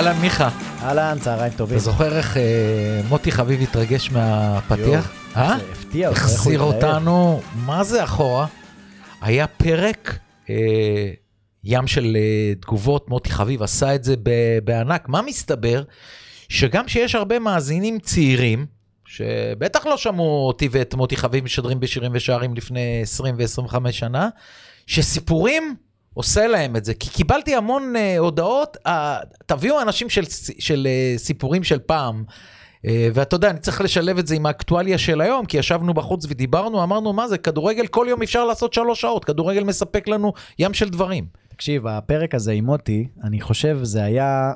אהלן, מיכה. אהלן, צהריים טובים. אתה זוכר איך אה, מוטי חביב התרגש מהפתיח? אה? זה הפתיע אותך, החזיר. אותנו, מה זה אחורה? היה פרק, אה, ים של אה, תגובות, מוטי חביב עשה את זה ב- בענק. מה מסתבר? שגם שיש הרבה מאזינים צעירים, שבטח לא שמעו אותי ואת מוטי חביב משדרים בשירים ושערים לפני 20 ו-25 שנה, שסיפורים עושה להם את זה. כי קיבלתי המון uh, הודעות, uh, תביאו אנשים של, של uh, סיפורים של פעם. Uh, ואתה יודע, אני צריך לשלב את זה עם האקטואליה של היום, כי ישבנו בחוץ ודיברנו, אמרנו, מה זה, כדורגל כל יום אפשר לעשות שלוש שעות, כדורגל מספק לנו ים של דברים. תקשיב, הפרק הזה עם מוטי, אני חושב זה היה...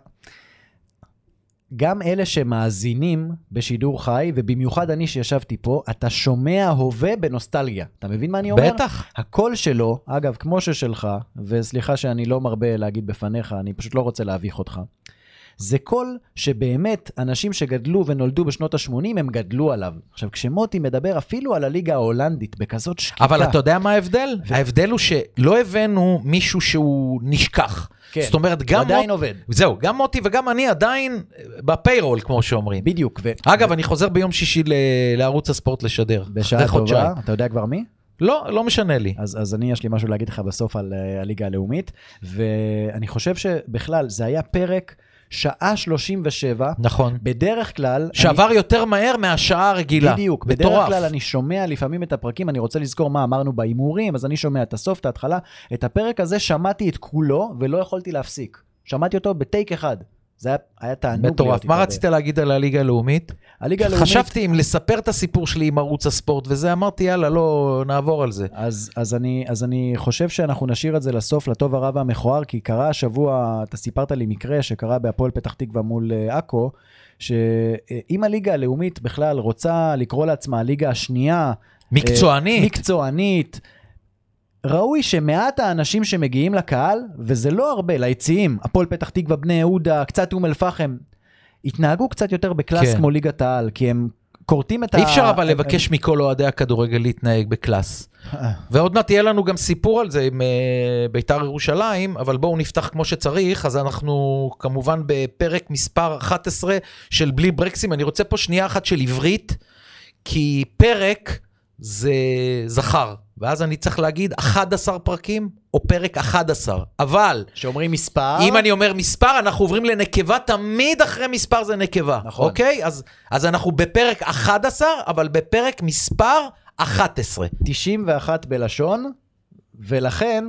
גם אלה שמאזינים בשידור חי, ובמיוחד אני שישבתי פה, אתה שומע הווה בנוסטלגיה. אתה מבין מה אני אומר? בטח. הקול שלו, אגב, כמו ששלך, וסליחה שאני לא מרבה להגיד בפניך, אני פשוט לא רוצה להביך אותך, זה קול שבאמת אנשים שגדלו ונולדו בשנות ה-80, הם גדלו עליו. עכשיו, כשמוטי מדבר אפילו על הליגה ההולנדית בכזאת שקיקה... אבל אתה יודע מה ההבדל? ההבדל הוא שלא הבאנו מישהו שהוא נשכח. כן, זאת אומרת, הוא גם... עדיין מוט- עובד. זהו, גם מוטי וגם אני עדיין בפיירול, כמו שאומרים. בדיוק. ו... אגב, אני חוזר ביום שישי ל- לערוץ הספורט לשדר. בשעה. טובה, אתה יודע כבר מי? לא, לא משנה לי. אז, אז אני, יש לי משהו להגיד לך בסוף על uh, הליגה הלאומית, ואני חושב שבכלל, זה היה פרק שעה 37, נכון. בדרך כלל... שעבר יותר מהר מהשעה הרגילה. אני, בדיוק, בדרך מטורף. כלל אני שומע לפעמים את הפרקים, אני רוצה לזכור מה אמרנו בהימורים, אז אני שומע את הסוף, את ההתחלה. את הפרק הזה שמעתי את כולו, ולא יכולתי להפסיק. שמעתי אותו בטייק אחד. זה היה, היה תענוג מטורף. מה. רצית להגיד על הליגה הלאומית? הליגה הלאומית... חשבתי אם לספר את הסיפור שלי עם ערוץ הספורט וזה, אמרתי יאללה, לא, נעבור על זה. אז, אז, אני, אז אני חושב שאנחנו נשאיר את זה לסוף, לטוב הרע והמכוער, כי קרה השבוע, אתה סיפרת לי מקרה שקרה בהפועל פתח תקווה מול אה, עכו, שאם הליגה הלאומית בכלל רוצה לקרוא לעצמה הליגה השנייה, מקצוענית. אה, מקצוענית, ראוי שמעט האנשים שמגיעים לקהל, וזה לא הרבה, ליציעים, הפועל פתח תקווה, בני יהודה, קצת אום אל-פחם, יתנהגו קצת יותר בקלאס כן. כמו ליגת העל, כי הם כורתים את ה... אי אפשר אבל הם- לבקש מכל אוהדי הכדורגל להתנהג בקלאס. ועוד מעט יהיה לנו גם סיפור על זה עם אה, בית"ר ירושלים, אבל בואו נפתח כמו שצריך, אז אנחנו כמובן בפרק מספר 11 של בלי ברקסים. אני רוצה פה שנייה אחת של עברית, כי פרק זה זכר, ואז אני צריך להגיד 11 פרקים או פרק 11. אבל שאומרים מספר. אם אני אומר מספר, אנחנו עוברים לנקבה, תמיד אחרי מספר זה נקבה. נכון. אוקיי? אז, אז אנחנו בפרק 11, אבל בפרק מספר 11. 91 בלשון, ולכן,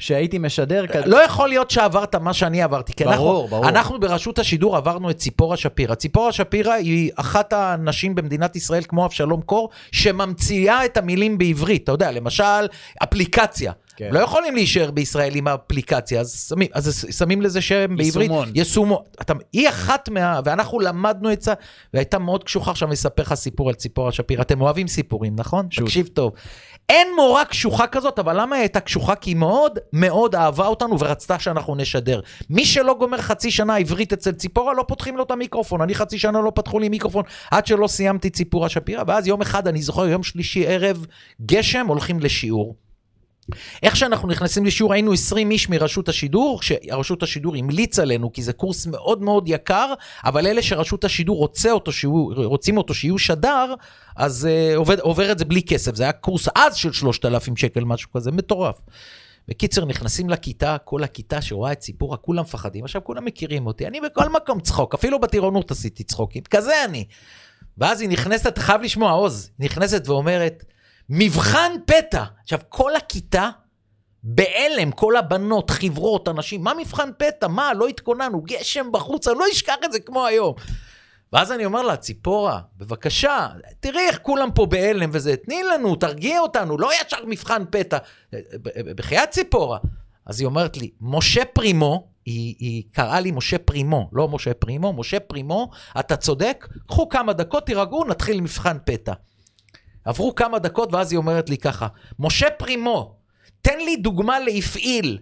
שהייתי משדר. לא יכול להיות שעברת מה שאני עברתי, כי ברור, אנחנו, ברור. אנחנו ברשות השידור עברנו את ציפורה שפירא. ציפורה שפירא היא אחת הנשים במדינת ישראל, כמו אבשלום קור, שממציאה את המילים בעברית. אתה יודע, למשל, אפליקציה. כן. לא יכולים להישאר בישראל עם האפליקציה, אז שמים, אז שמים לזה שם בעברית. יישומון. יישומון. אתה, היא אחת מה... ואנחנו למדנו את זה, והייתה מאוד קשוחה. עכשיו אני אספר לך סיפור על ציפורה שפירא. אתם אוהבים סיפורים, נכון? שוט. תקשיב טוב. אין מורה קשוחה כזאת, אבל למה היא הייתה קשוחה? כי היא מאוד מאוד אהבה אותנו ורצתה שאנחנו נשדר. מי שלא גומר חצי שנה עברית אצל ציפורה, לא פותחים לו את המיקרופון. אני חצי שנה לא פתחו לי מיקרופון עד שלא סיימתי ציפורה שפירא, ואז יום אחד, אני זוכר, יום שלישי ערב, גשם, הולכים לשיעור. איך שאנחנו נכנסים לשיעור, היינו 20 איש מרשות השידור, שרשות השידור המליץ עלינו, כי זה קורס מאוד מאוד יקר, אבל אלה שרשות השידור רוצה אותו, שהוא, רוצים אותו שיהיו שדר, אז uh, עובד, עובר את זה בלי כסף. זה היה קורס אז של 3,000 שקל, משהו כזה, מטורף. בקיצר, נכנסים לכיתה, כל הכיתה שרואה את סיפורה, כולם מפחדים. עכשיו, כולם מכירים אותי, אני בכל מקום צחוק, אפילו בטירונות עשיתי צחוקים, כזה אני. ואז היא נכנסת, חייב לשמוע, עוז, נכנסת ואומרת, מבחן פתע. עכשיו, כל הכיתה בהלם, כל הבנות, חברות, אנשים, מה מבחן פתע? מה, לא התכוננו, גשם בחוץ, אני לא אשכח את זה כמו היום. ואז אני אומר לה, ציפורה, בבקשה, תראי איך כולם פה בהלם וזה, תני לנו, תרגיע אותנו, לא ישר מבחן פתע. בחייאת ציפורה. אז היא אומרת לי, משה פרימו, היא, היא קראה לי משה פרימו, לא משה פרימו, משה פרימו, אתה צודק, קחו כמה דקות, תירגעו, נתחיל מבחן פתע. עברו כמה דקות ואז היא אומרת לי ככה, משה פרימו, תן לי דוגמה להפעיל.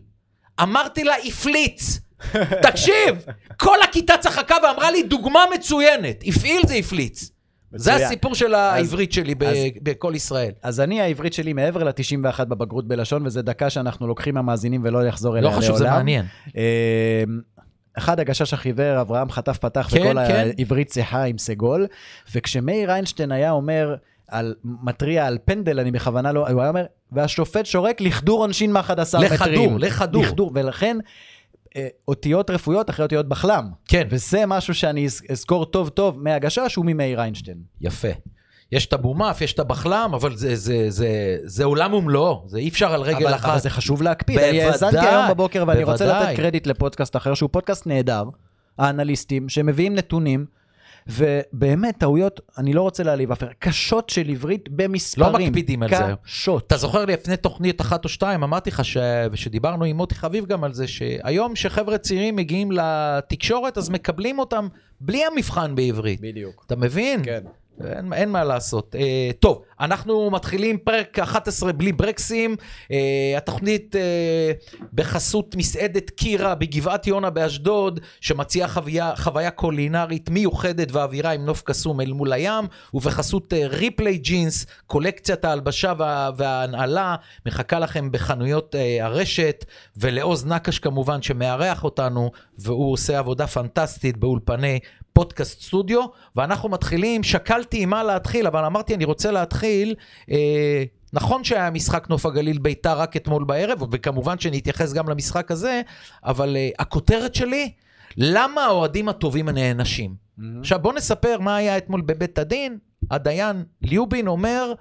אמרתי לה, הפליץ. תקשיב, כל הכיתה צחקה ואמרה לי, דוגמה מצוינת. הפעיל זה הפליץ. זה. הסיפור של העברית שלי בכל ישראל. אז אני, העברית שלי מעבר ל-91 בבגרות בלשון, וזו דקה שאנחנו לוקחים מהמאזינים ולא יחזור אליה לא לעולם. חשוב, זה מעניין. אה, אחד הגשש החיוור, אברהם חטף פתח כן, וכל כן. העברית צחה עם סגול, וכשמאיר איינשטיין היה אומר, על, מתריע על פנדל, אני בכוונה לא, הוא היה אומר, והשופט שורק לכדור עונשין מה-11 לכדור, מטרים. לכדור. לכדור, ולכן אה, אותיות רפואיות אחרי אותיות בחלם. כן. וזה משהו שאני אז- אזכור טוב טוב מהגשש וממאיר איינשטיין. יפה. יש את הבומף, יש את הבחלם, אבל זה, זה, זה, זה עולם ומלואו, זה אי אפשר על רגל אבל, אחת. אבל זה חשוב להקפיד. אני בוודאי, האזנתי היום בבוקר ואני רוצה בוודאי. לתת קרדיט לפודקאסט אחר שהוא פודקאסט נהדר, האנליסטים, שמביאים נתונים, ובאמת טעויות, אני לא רוצה להעליב אף אחד, קשות של עברית במספרים. לא מקפידים על זה. קשות. אתה זוכר לפני תוכנית אחת או שתיים, אמרתי לך, ש... ושדיברנו עם מוטי חביב גם על זה, שהיום שחבר'ה צעירים מגיעים לתקשורת, אז מקבלים אותם בלי המבחן בעברית. בדיוק. אתה מבין? כן. אין, אין מה לעשות. Uh, טוב, אנחנו מתחילים פרק 11 בלי ברקסים. Uh, התוכנית uh, בחסות מסעדת קירה בגבעת יונה באשדוד, שמציעה חוויה, חוויה קולינרית מיוחדת ואווירה עם נוף קסום אל מול הים, ובחסות uh, ריפלי ג'ינס, קולקציית ההלבשה וה, וההנעלה, מחכה לכם בחנויות uh, הרשת, ולעוז נקש כמובן שמארח אותנו, והוא עושה עבודה פנטסטית באולפני פודקאסט סטודיו, ואנחנו מתחילים, שקלתי עם מה להתחיל, אבל אמרתי, אני רוצה להתחיל, אה, נכון שהיה משחק נוף הגליל ביתר רק אתמול בערב, וכמובן שנתייחס גם למשחק הזה, אבל אה, הכותרת שלי, למה האוהדים הטובים הנענשים? עכשיו בוא נספר מה היה אתמול בבית הדין, הדיין ליובין אומר,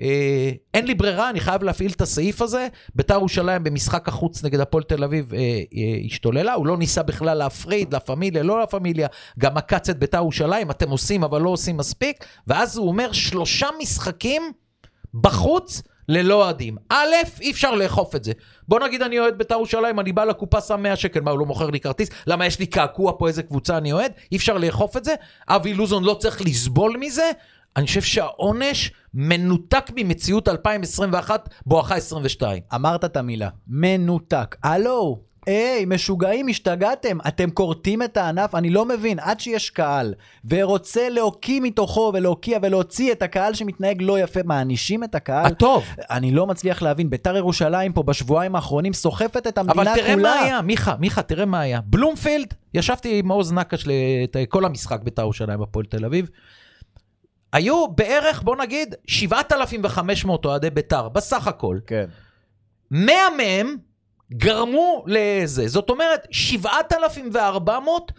אה, אין לי ברירה, אני חייב להפעיל את הסעיף הזה. ביתר ירושלים במשחק החוץ נגד הפועל תל אביב אה, אה, השתוללה, הוא לא ניסה בכלל להפריד, לה פמיליה, לא לה פמיליה, גם עקץ את ביתר ירושלים, אתם עושים אבל לא עושים מספיק, ואז הוא אומר שלושה משחקים בחוץ ללא אוהדים. א', אי אפשר לאכוף את זה. בוא נגיד אני אוהד בית"ר ירושלים, אני בא לקופה, שם 100 שקל, מה, הוא לא מוכר לי כרטיס? למה יש לי קעקוע פה איזה קבוצה אני אוהד? אי אפשר לאכוף את זה? אבי לוזון לא צריך לסבול מזה? אני חושב שהעונש מנותק ממציאות 2021 בואכה 22. אמרת את המילה, מנותק. הלו, היי, משוגעים, השתגעתם, אתם כורתים את הענף, אני לא מבין, עד שיש קהל ורוצה להוקיא מתוכו ולהוקיע ולהוציא את הקהל שמתנהג לא יפה, מענישים את הקהל? הטוב. אני לא מצליח להבין, ביתר ירושלים פה בשבועיים האחרונים סוחפת את המדינה אבל כולה. תראה מה היה, מיכה, מיכה, תראה מה היה. בלומפילד, ישבתי עם מעוז נקש את כל המשחק בית"ר ירושלים בפועל תל אביב. היו בערך, בוא נגיד, 7,500 אוהדי בית"ר, בסך הכל. כן. 100 מהם גרמו לזה. זאת אומרת, 7,400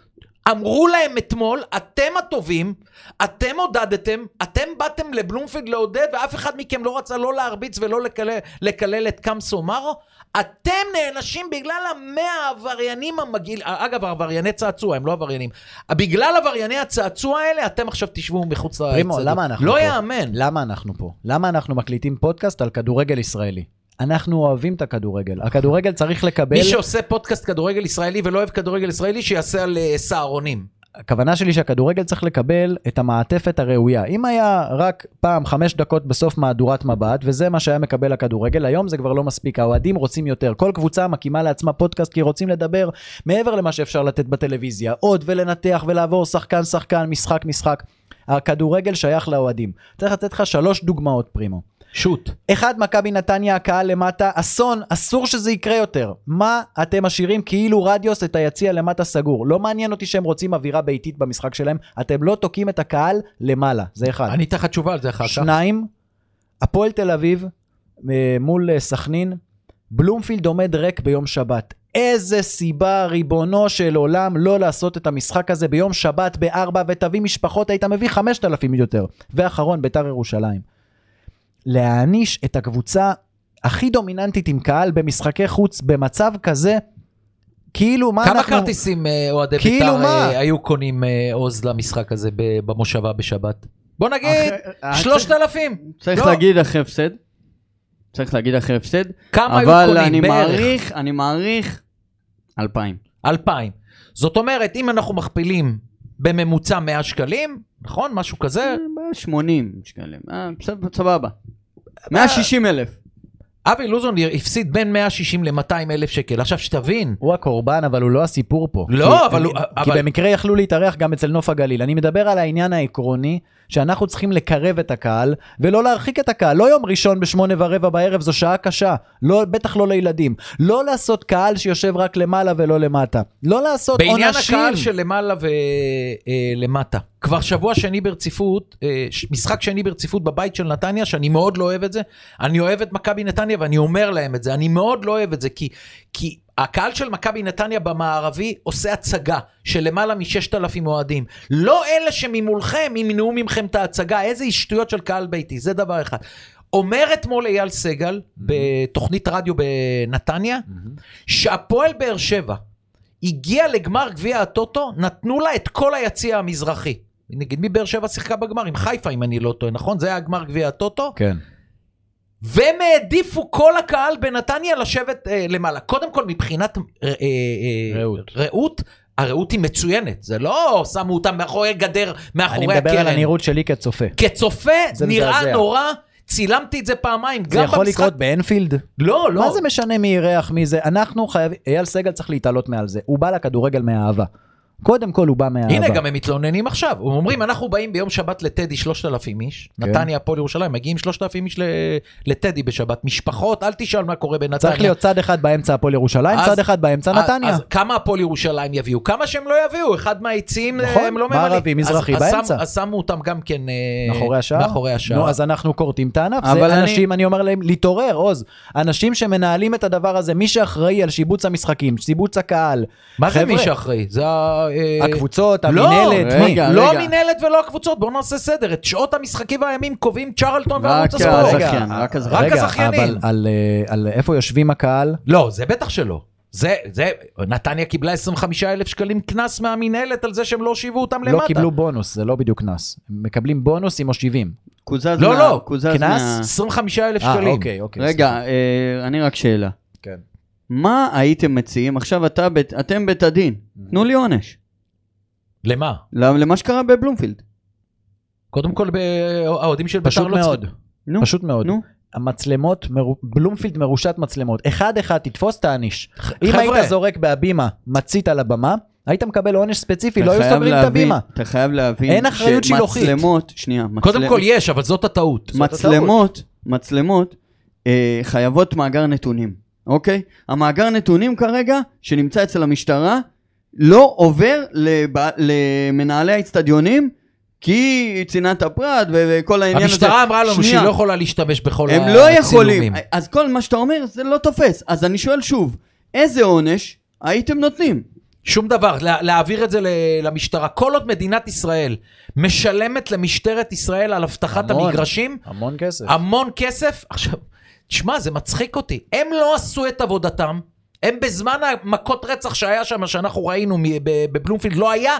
אמרו להם אתמול, אתם הטובים, אתם עודדתם, אתם באתם לבלומפילד לעודד, ואף אחד מכם לא רצה לא להרביץ ולא לקלל, לקלל את קמסו מרו. אתם נענשים בגלל המאה העבריינים המגעיל... אגב, עברייני צעצוע, הם לא עבריינים. בגלל עברייני הצעצוע האלה, אתם עכשיו תשבו מחוץ פרימו, לאצטדיון. למה אנחנו לא פה? יאמן. למה אנחנו פה? למה אנחנו מקליטים פודקאסט על כדורגל ישראלי? אנחנו אוהבים את הכדורגל. הכדורגל צריך לקבל... מי שעושה פודקאסט כדורגל ישראלי ולא אוהב כדורגל ישראלי, שיעשה על אה, סהרונים. הכוונה שלי שהכדורגל צריך לקבל את המעטפת הראויה. אם היה רק פעם חמש דקות בסוף מהדורת מבט, וזה מה שהיה מקבל הכדורגל, היום זה כבר לא מספיק, האוהדים רוצים יותר. כל קבוצה מקימה לעצמה פודקאסט כי רוצים לדבר מעבר למה שאפשר לתת בטלוויזיה, עוד ולנתח ולעבור שחקן שחקן, משחק משחק. הכדורגל שייך לאוהדים. צריך לתת לך שלוש דוגמאות פרימו. שוט. אחד, מכבי נתניה, הקהל למטה, אסון, אסור שזה יקרה יותר. מה אתם משאירים כאילו רדיוס את היציע למטה סגור? לא מעניין אותי שהם רוצים אווירה ביתית במשחק שלהם, אתם לא תוקעים את הקהל למעלה, זה אחד. אני אתן לך תשובה על זה אחר כך. שניים, הפועל תל אביב אה, מול אה, סכנין, בלומפילד עומד ריק ביום שבת. איזה סיבה, ריבונו של עולם, לא לעשות את המשחק הזה ביום שבת בארבע ותביא משפחות, היית מביא חמשת אלפים יותר. ואחרון, ביתר ירושלים. להעניש את הקבוצה הכי דומיננטית עם קהל במשחקי חוץ במצב כזה, כאילו מה כמה אנחנו... כרטיסים אה, אוהדי כאילו בית"ר מה? אה, היו קונים אה, עוז למשחק הזה ב- במושבה בשבת? בוא נגיד, אחרי- שלושת אלפים. צריך לא. להגיד אחרי הפסד. צריך להגיד אחרי הפסד. כמה היו אבל קונים אני בערך? מעריך, אני מעריך, אלפיים. אלפיים. זאת אומרת, אם אנחנו מכפילים בממוצע 100 שקלים, נכון? משהו כזה, 80 שקלים. אה, סבבה. 160 אלף. אבי לוזון הפסיד בין 160 ל-200 אלף שקל. עכשיו שתבין, הוא הקורבן, אבל הוא לא הסיפור פה. לא, כי- אבל הוא- כי אבל- במקרה יכלו להתארח גם אצל נוף הגליל. אני מדבר על העניין העקרוני, שאנחנו צריכים לקרב את הקהל, ולא להרחיק את הקהל. לא יום ראשון בשמונה ורבע בערב, זו שעה קשה. לא, בטח לא לילדים. לא לעשות קהל שיושב רק למעלה ולא למטה. לא לעשות בעניין עונשים. הקהל של למעלה ולמטה, כבר שבוע שני ברציפות, אה, משחק שני ברציפות בבית של נתניה, שאני מאוד לא אוהב את זה. אני אוהב את מכבי נתניה ואני אומר להם את זה, אני מאוד לא אוהב את זה, כי, כי הקהל של מכבי נתניה במערבי עושה הצגה של למעלה מ-6,000 אוהדים. לא אלה שממולכם ימנעו מכם את ההצגה, איזה שטויות של קהל ביתי, זה דבר אחד. אומר אתמול אייל סגל, בתוכנית רדיו בנתניה, שהפועל באר שבע הגיע לגמר גביע הטוטו, נתנו לה את כל היציע המזרחי. נגיד מי באר שבע שיחקה בגמר? עם חיפה אם אני לא טועה, נכון? זה היה גמר גביע הטוטו? כן. והם העדיפו כל הקהל בנתניה לשבת אה, למעלה. קודם כל מבחינת אה, אה, אה, ראות. ראות, הרעות היא מצוינת. זה לא שמו אותם מאחורי גדר, אני מאחורי מדבר על הקרן. הנראות שלי כצופה. כצופה זה נראה מזעזע. נורא, צילמתי את זה פעמיים, זה גם יכול במשחק... לקרות באנפילד? לא, לא. מה זה משנה מי אירח מי זה? אנחנו חייבים, אייל סגל צריך להתעלות מעל זה. הוא בא לכדורגל מאהבה. קודם כל הוא בא מאהבה. הנה, גם הם מתלוננים עכשיו. הם אומרים, אנחנו באים ביום שבת לטדי 3,000 איש, כן. נתניה, הפועל ירושלים, מגיעים 3,000 איש ל- לטדי בשבת. משפחות, אל תשאל מה קורה בנתניה. צריך להיות צד אחד באמצע הפועל ירושלים, אז- צד אחד באמצע אז- נתניה. אז כמה הפועל ירושלים יביאו? כמה שהם לא יביאו, אחד מהיציעים נכון, הם לא ממלאים. מערבי, מזרחי, אז- באמצע. אז שמו אותם גם כן אה, מאחורי השער? מאחורי השער. נו, אז אנחנו כורתים את הענף. אבל זה אני- אנשים, אני אומר להם, להתעורר, עוז. אנשים שמנהלים את הדבר הזה, מי שאחראי על שיבוץ המשחקים, שיבוץ הקהל, מה זה חבר'ה, מי שאחראי? זה אה, הקבוצות, לא, המינהלת, מי? לא המינהלת ולא הקבוצות, בואו נעשה סדר. את שעות המשחקים והימים קובעים צ'רלטון וערוץ הספורט. רק הזכיין. רק רגע, הזכיינים. אבל על, אה, על איפה יושבים הקהל? לא, זה בטח שלא. זה, זה, נתניה קיבלה 25 אלף שקלים קנס מהמינהלת על זה שהם לא הושיבו אותם למטה. לא קיבלו בונוס, זה לא בדיוק קנס. מקבלים בונוס עם מושיבים. קוזז לא, מה- לא, קוזז קנס? מה- 25 אלף אה, שקלים. אוקיי, אוקיי. רגע, אה, אני רק שאלה. כן. מה הייתם מציעים? עכשיו אתה בית- אתם בית הדין. תנו לי עונש. למה? למ- למה שקרה בבלומפילד. קודם כל, האוהדים של בית"ר לא מאוד. צריכים... נו, פשוט מאוד. נו. המצלמות, מרו- בלומפילד מרושת מצלמות. אחד אחד, תתפוס תעניש. אם חבר'ה. היית זורק בהבימה מצית על הבמה, היית מקבל עונש ספציפי, לא היו סוגרים את להבין- הבימה. אתה חייב להבין אין אחריות שילוחית. שמצלמות, שנייה, קודם מצל- כל יש, אבל זאת הטעות. זאת מצלמות, מצלמות אה, חייבות מאגר נתונים, אוקיי? המאגר נתונים כרגע, שנמצא אצל המשטרה, לא עובר לב... למנהלי האצטדיונים, כי צנעת הפרט וכל העניין הזה. המשטרה אמרה לנו. שהיא לא יכולה להשתמש בכל הם הצילומים. לא יכולים. אז כל מה שאתה אומר זה לא תופס. אז אני שואל שוב, איזה עונש הייתם נותנים? שום דבר, לה, להעביר את זה ל- למשטרה. כל עוד מדינת ישראל משלמת למשטרת ישראל על אבטחת המון. המגרשים, המון כסף. המון כסף. עכשיו, תשמע, זה מצחיק אותי. הם לא עשו את עבודתם. הם בזמן המכות רצח שהיה שם, שאנחנו ראינו בבלומפילד, לא היה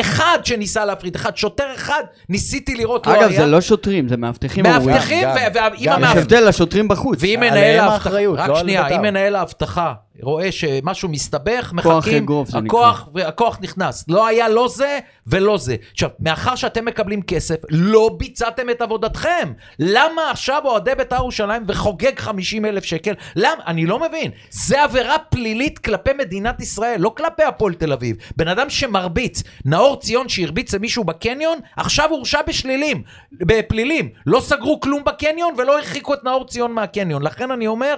אחד שניסה להפריד, אחד, שוטר אחד, ניסיתי לראות, לא אגב, היה. זה לא שוטרים, זה מאבטחים. מאבטחים, ואם גם. יש. הבדל לשוטרים בחוץ. ואם מנהל האבטחה, האחריות, רק לא על שנייה, בית"ר. אם מנהל האבטחה רואה שמשהו מסתבך, מחכים, זה הכוח, הכוח נכנס. לא היה לא זה ולא זה. עכשיו, מאחר שאתם מקבלים כסף, לא ביצעתם את עבודתכם. למה עכשיו אוהדי בית"ר ירושלים וחוגג 50 אלף שקל? למה? אני לא מבין. זה עבירה פלילית כלפי מדינת ישראל, לא כלפי הפועל תל אביב. בן אדם שמרביץ, נאור ציון שהרביץ למישהו בקניון, עכשיו הורשע בשלילים, בפלילים. לא סגרו כלום בקניון ולא הרחיקו את נאור ציון מהקניון. לכן אני אומר,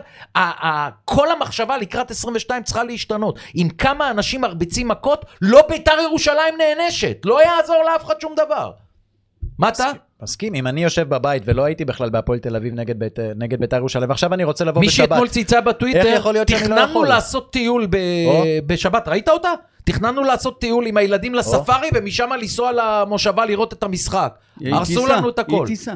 כל המחשבה לקראת 22 צריכה להשתנות. עם כמה אנשים מרביצים מכות, לא בית"ר ירושלים נענשת. לא יעזור לאף אחד שום דבר. מה אתה? מסכים, אם אני יושב בבית ולא הייתי בכלל בהפועל תל אביב נגד בית- נגד בית"ר ירושלים, ועכשיו אני רוצה לבוא מי בשבת. שאתמול צייצה בטוויטר, איך יכול להיות שאני לא תכננו יכול? לעשות טיול ב- או. בשבת, ראית אותה? תכננו לעשות טיול עם הילדים לספארי ומשם לנסוע למושבה לראות את המשחק. הרסו לנו את הכל. היא תיסע.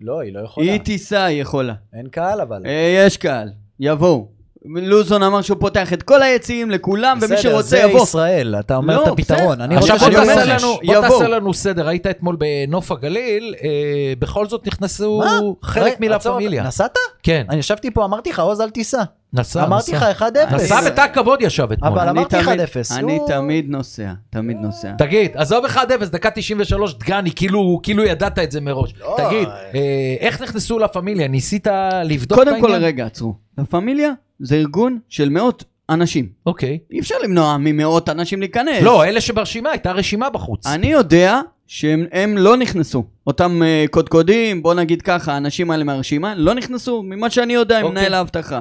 לא, היא לא יכולה. היא תיסע, היא יכולה. אין קהל אבל. אה, יש קהל, יבואו. לוזון אמר שהוא פותח את כל היציעים לכולם, ומי בסדר, שרוצה זה יבוא. ישראל, אתה אומר לא, את הפתרון. בסדר. אני עכשיו רוצה בוא שאני אומר. לנו, בוא. תעשה לנו סדר, היית אתמול בנוף הגליל, אה, בכל זאת נכנסו מה? חלק מלה פמיליה. נסעת? כן, אני ישבתי פה, אמרתי לך, עוז, אל תיסע. נסע, אמרתי לך נסע. 1-0. נסע בתא כבוד ישב אתמול. אבל אמרתי תמיד- 1-0, אני תמיד נוסע, תמיד נוסע. תגיד, עזוב 1-0, דקה 93, דגני, כאילו כאילו ידעת את זה מראש. לא. תגיד, אה, איך נכנסו לה פמיליה? ניסית לבדוק את קודם כל, העניין? רגע, עצרו. לה פמיליה זה ארגון של מאות אנשים. אוקיי. אי אפשר למנוע ממאות אנשים להיכנס. לא, אלה שברשימה, הייתה רשימה בחוץ. אני יודע שהם הם לא נכנסו. אותם uh, קודקודים, בוא נגיד ככה, האנשים האלה מהרשימה, לא נכנסו, ממה שאני יודע, עם אוקיי. מנהל האבטחה.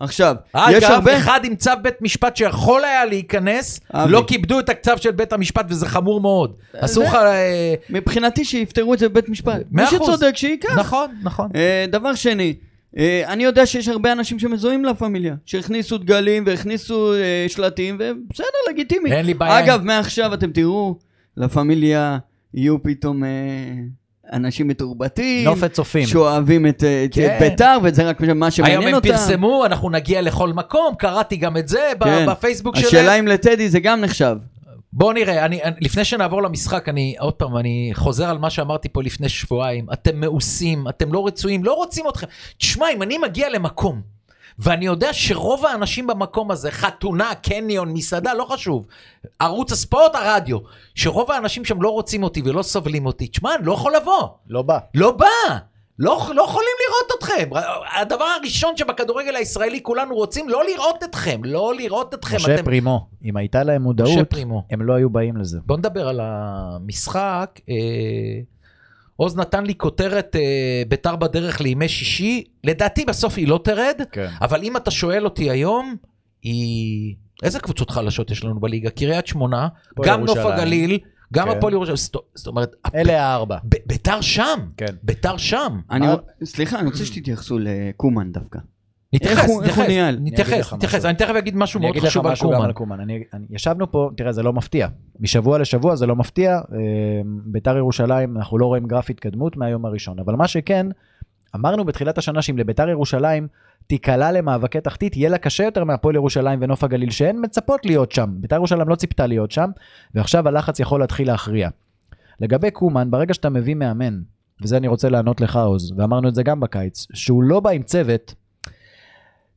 עכשיו, יש אגב, הרבה... אחד עם צו בית משפט שיכול היה להיכנס, אבי. לא כיבדו את הצו של בית המשפט וזה חמור מאוד. אסור לך... אה, מבחינתי שיפתרו את זה בבית משפט. מי. שצודק שייקח. נכון, נכון. אה, דבר שני, אה, אני יודע שיש הרבה אנשים שמזוהים לה פמיליה, שהכניסו דגלים והכניסו אה, שלטים, ובסדר, לגיטימי. אין לי בעיה אגב, מעכשיו אתם תראו, לה פמיליה יהיו פתאום אה, אנשים מתורבתים, נופת צופים. שאוהבים את, את כן. את בית"ר, וזה רק מה היום שמעניין הם אותם. פרסמו, אנחנו נגיע לכל מקום, קראתי גם את זה כן. בפייסבוק השאלה שלהם. אם לטדי זה גם נחשב. בואו נראה, אני, אני, לפני שנעבור למשחק, אני עוד פעם, אני חוזר על מה שאמרתי פה לפני שבועיים. אתם מאוסים, אתם לא רצויים, לא רוצים אתכם. תשמע, אם אני מגיע למקום, ואני יודע שרוב האנשים במקום הזה, חתונה, קניון, מסעדה, לא חשוב, ערוץ הספורט, הרדיו, שרוב האנשים שם לא רוצים אותי ולא סובלים אותי, תשמע, אני לא יכול לבוא. לא בא. לא בא. לא, לא יכולים לראות אתכם. הדבר הראשון שבכדורגל הישראלי כולנו רוצים, לא לראות אתכם. לא לראות אתכם. משה אתם... פרימו, אם הייתה להם מודעות. הם לא היו באים לזה. בוא נדבר על המשחק. אה, עוז נתן לי כותרת אה, ביתר בדרך לימי שישי, לדעתי בסוף היא לא תרד, כן. אבל אם אתה שואל אותי היום, היא... איזה קבוצות חלשות יש לנו בליגה? קריית שמונה, גם נוף. הגליל, גם כן. הפועל ירושלים, זאת- זאת אומרת, אלה הארבע. ב- ביתר שם, כן. ביתר שם. אני, מה? סליחה, אני רוצה שתתייחסו לקומן דווקא. נתייחס, נתייחס? אני אגיד לך נתייחס, משהו. אני תכף אגיד משהו אני מאוד אגיד לך חשוב על משהו קומן. על קומן. ישבנו פה, תראה, זה לא מפתיע. משבוע לשבוע זה לא מפתיע. אה, ביתר ירושלים, אנחנו לא רואים גרף התקדמות מהיום הראשון. אבל מה שכן, אמרנו בתחילת השנה שאם לביתר ירושלים תיקלע למאבקי תחתית, יהיה לה קשה יותר מהפועל ירושלים ונוף הגליל, שהן מצפות להיות שם. ביתר ירושלים לא ציפתה להיות שם, ועכשיו הלחץ יכול להתחיל להכריע. לגבי קומן, ברגע שאתה מביא מאמן, וזה אני רוצה לענות לך עוז, ואמרנו את זה גם בקיץ, שהוא לא בא עם צוות,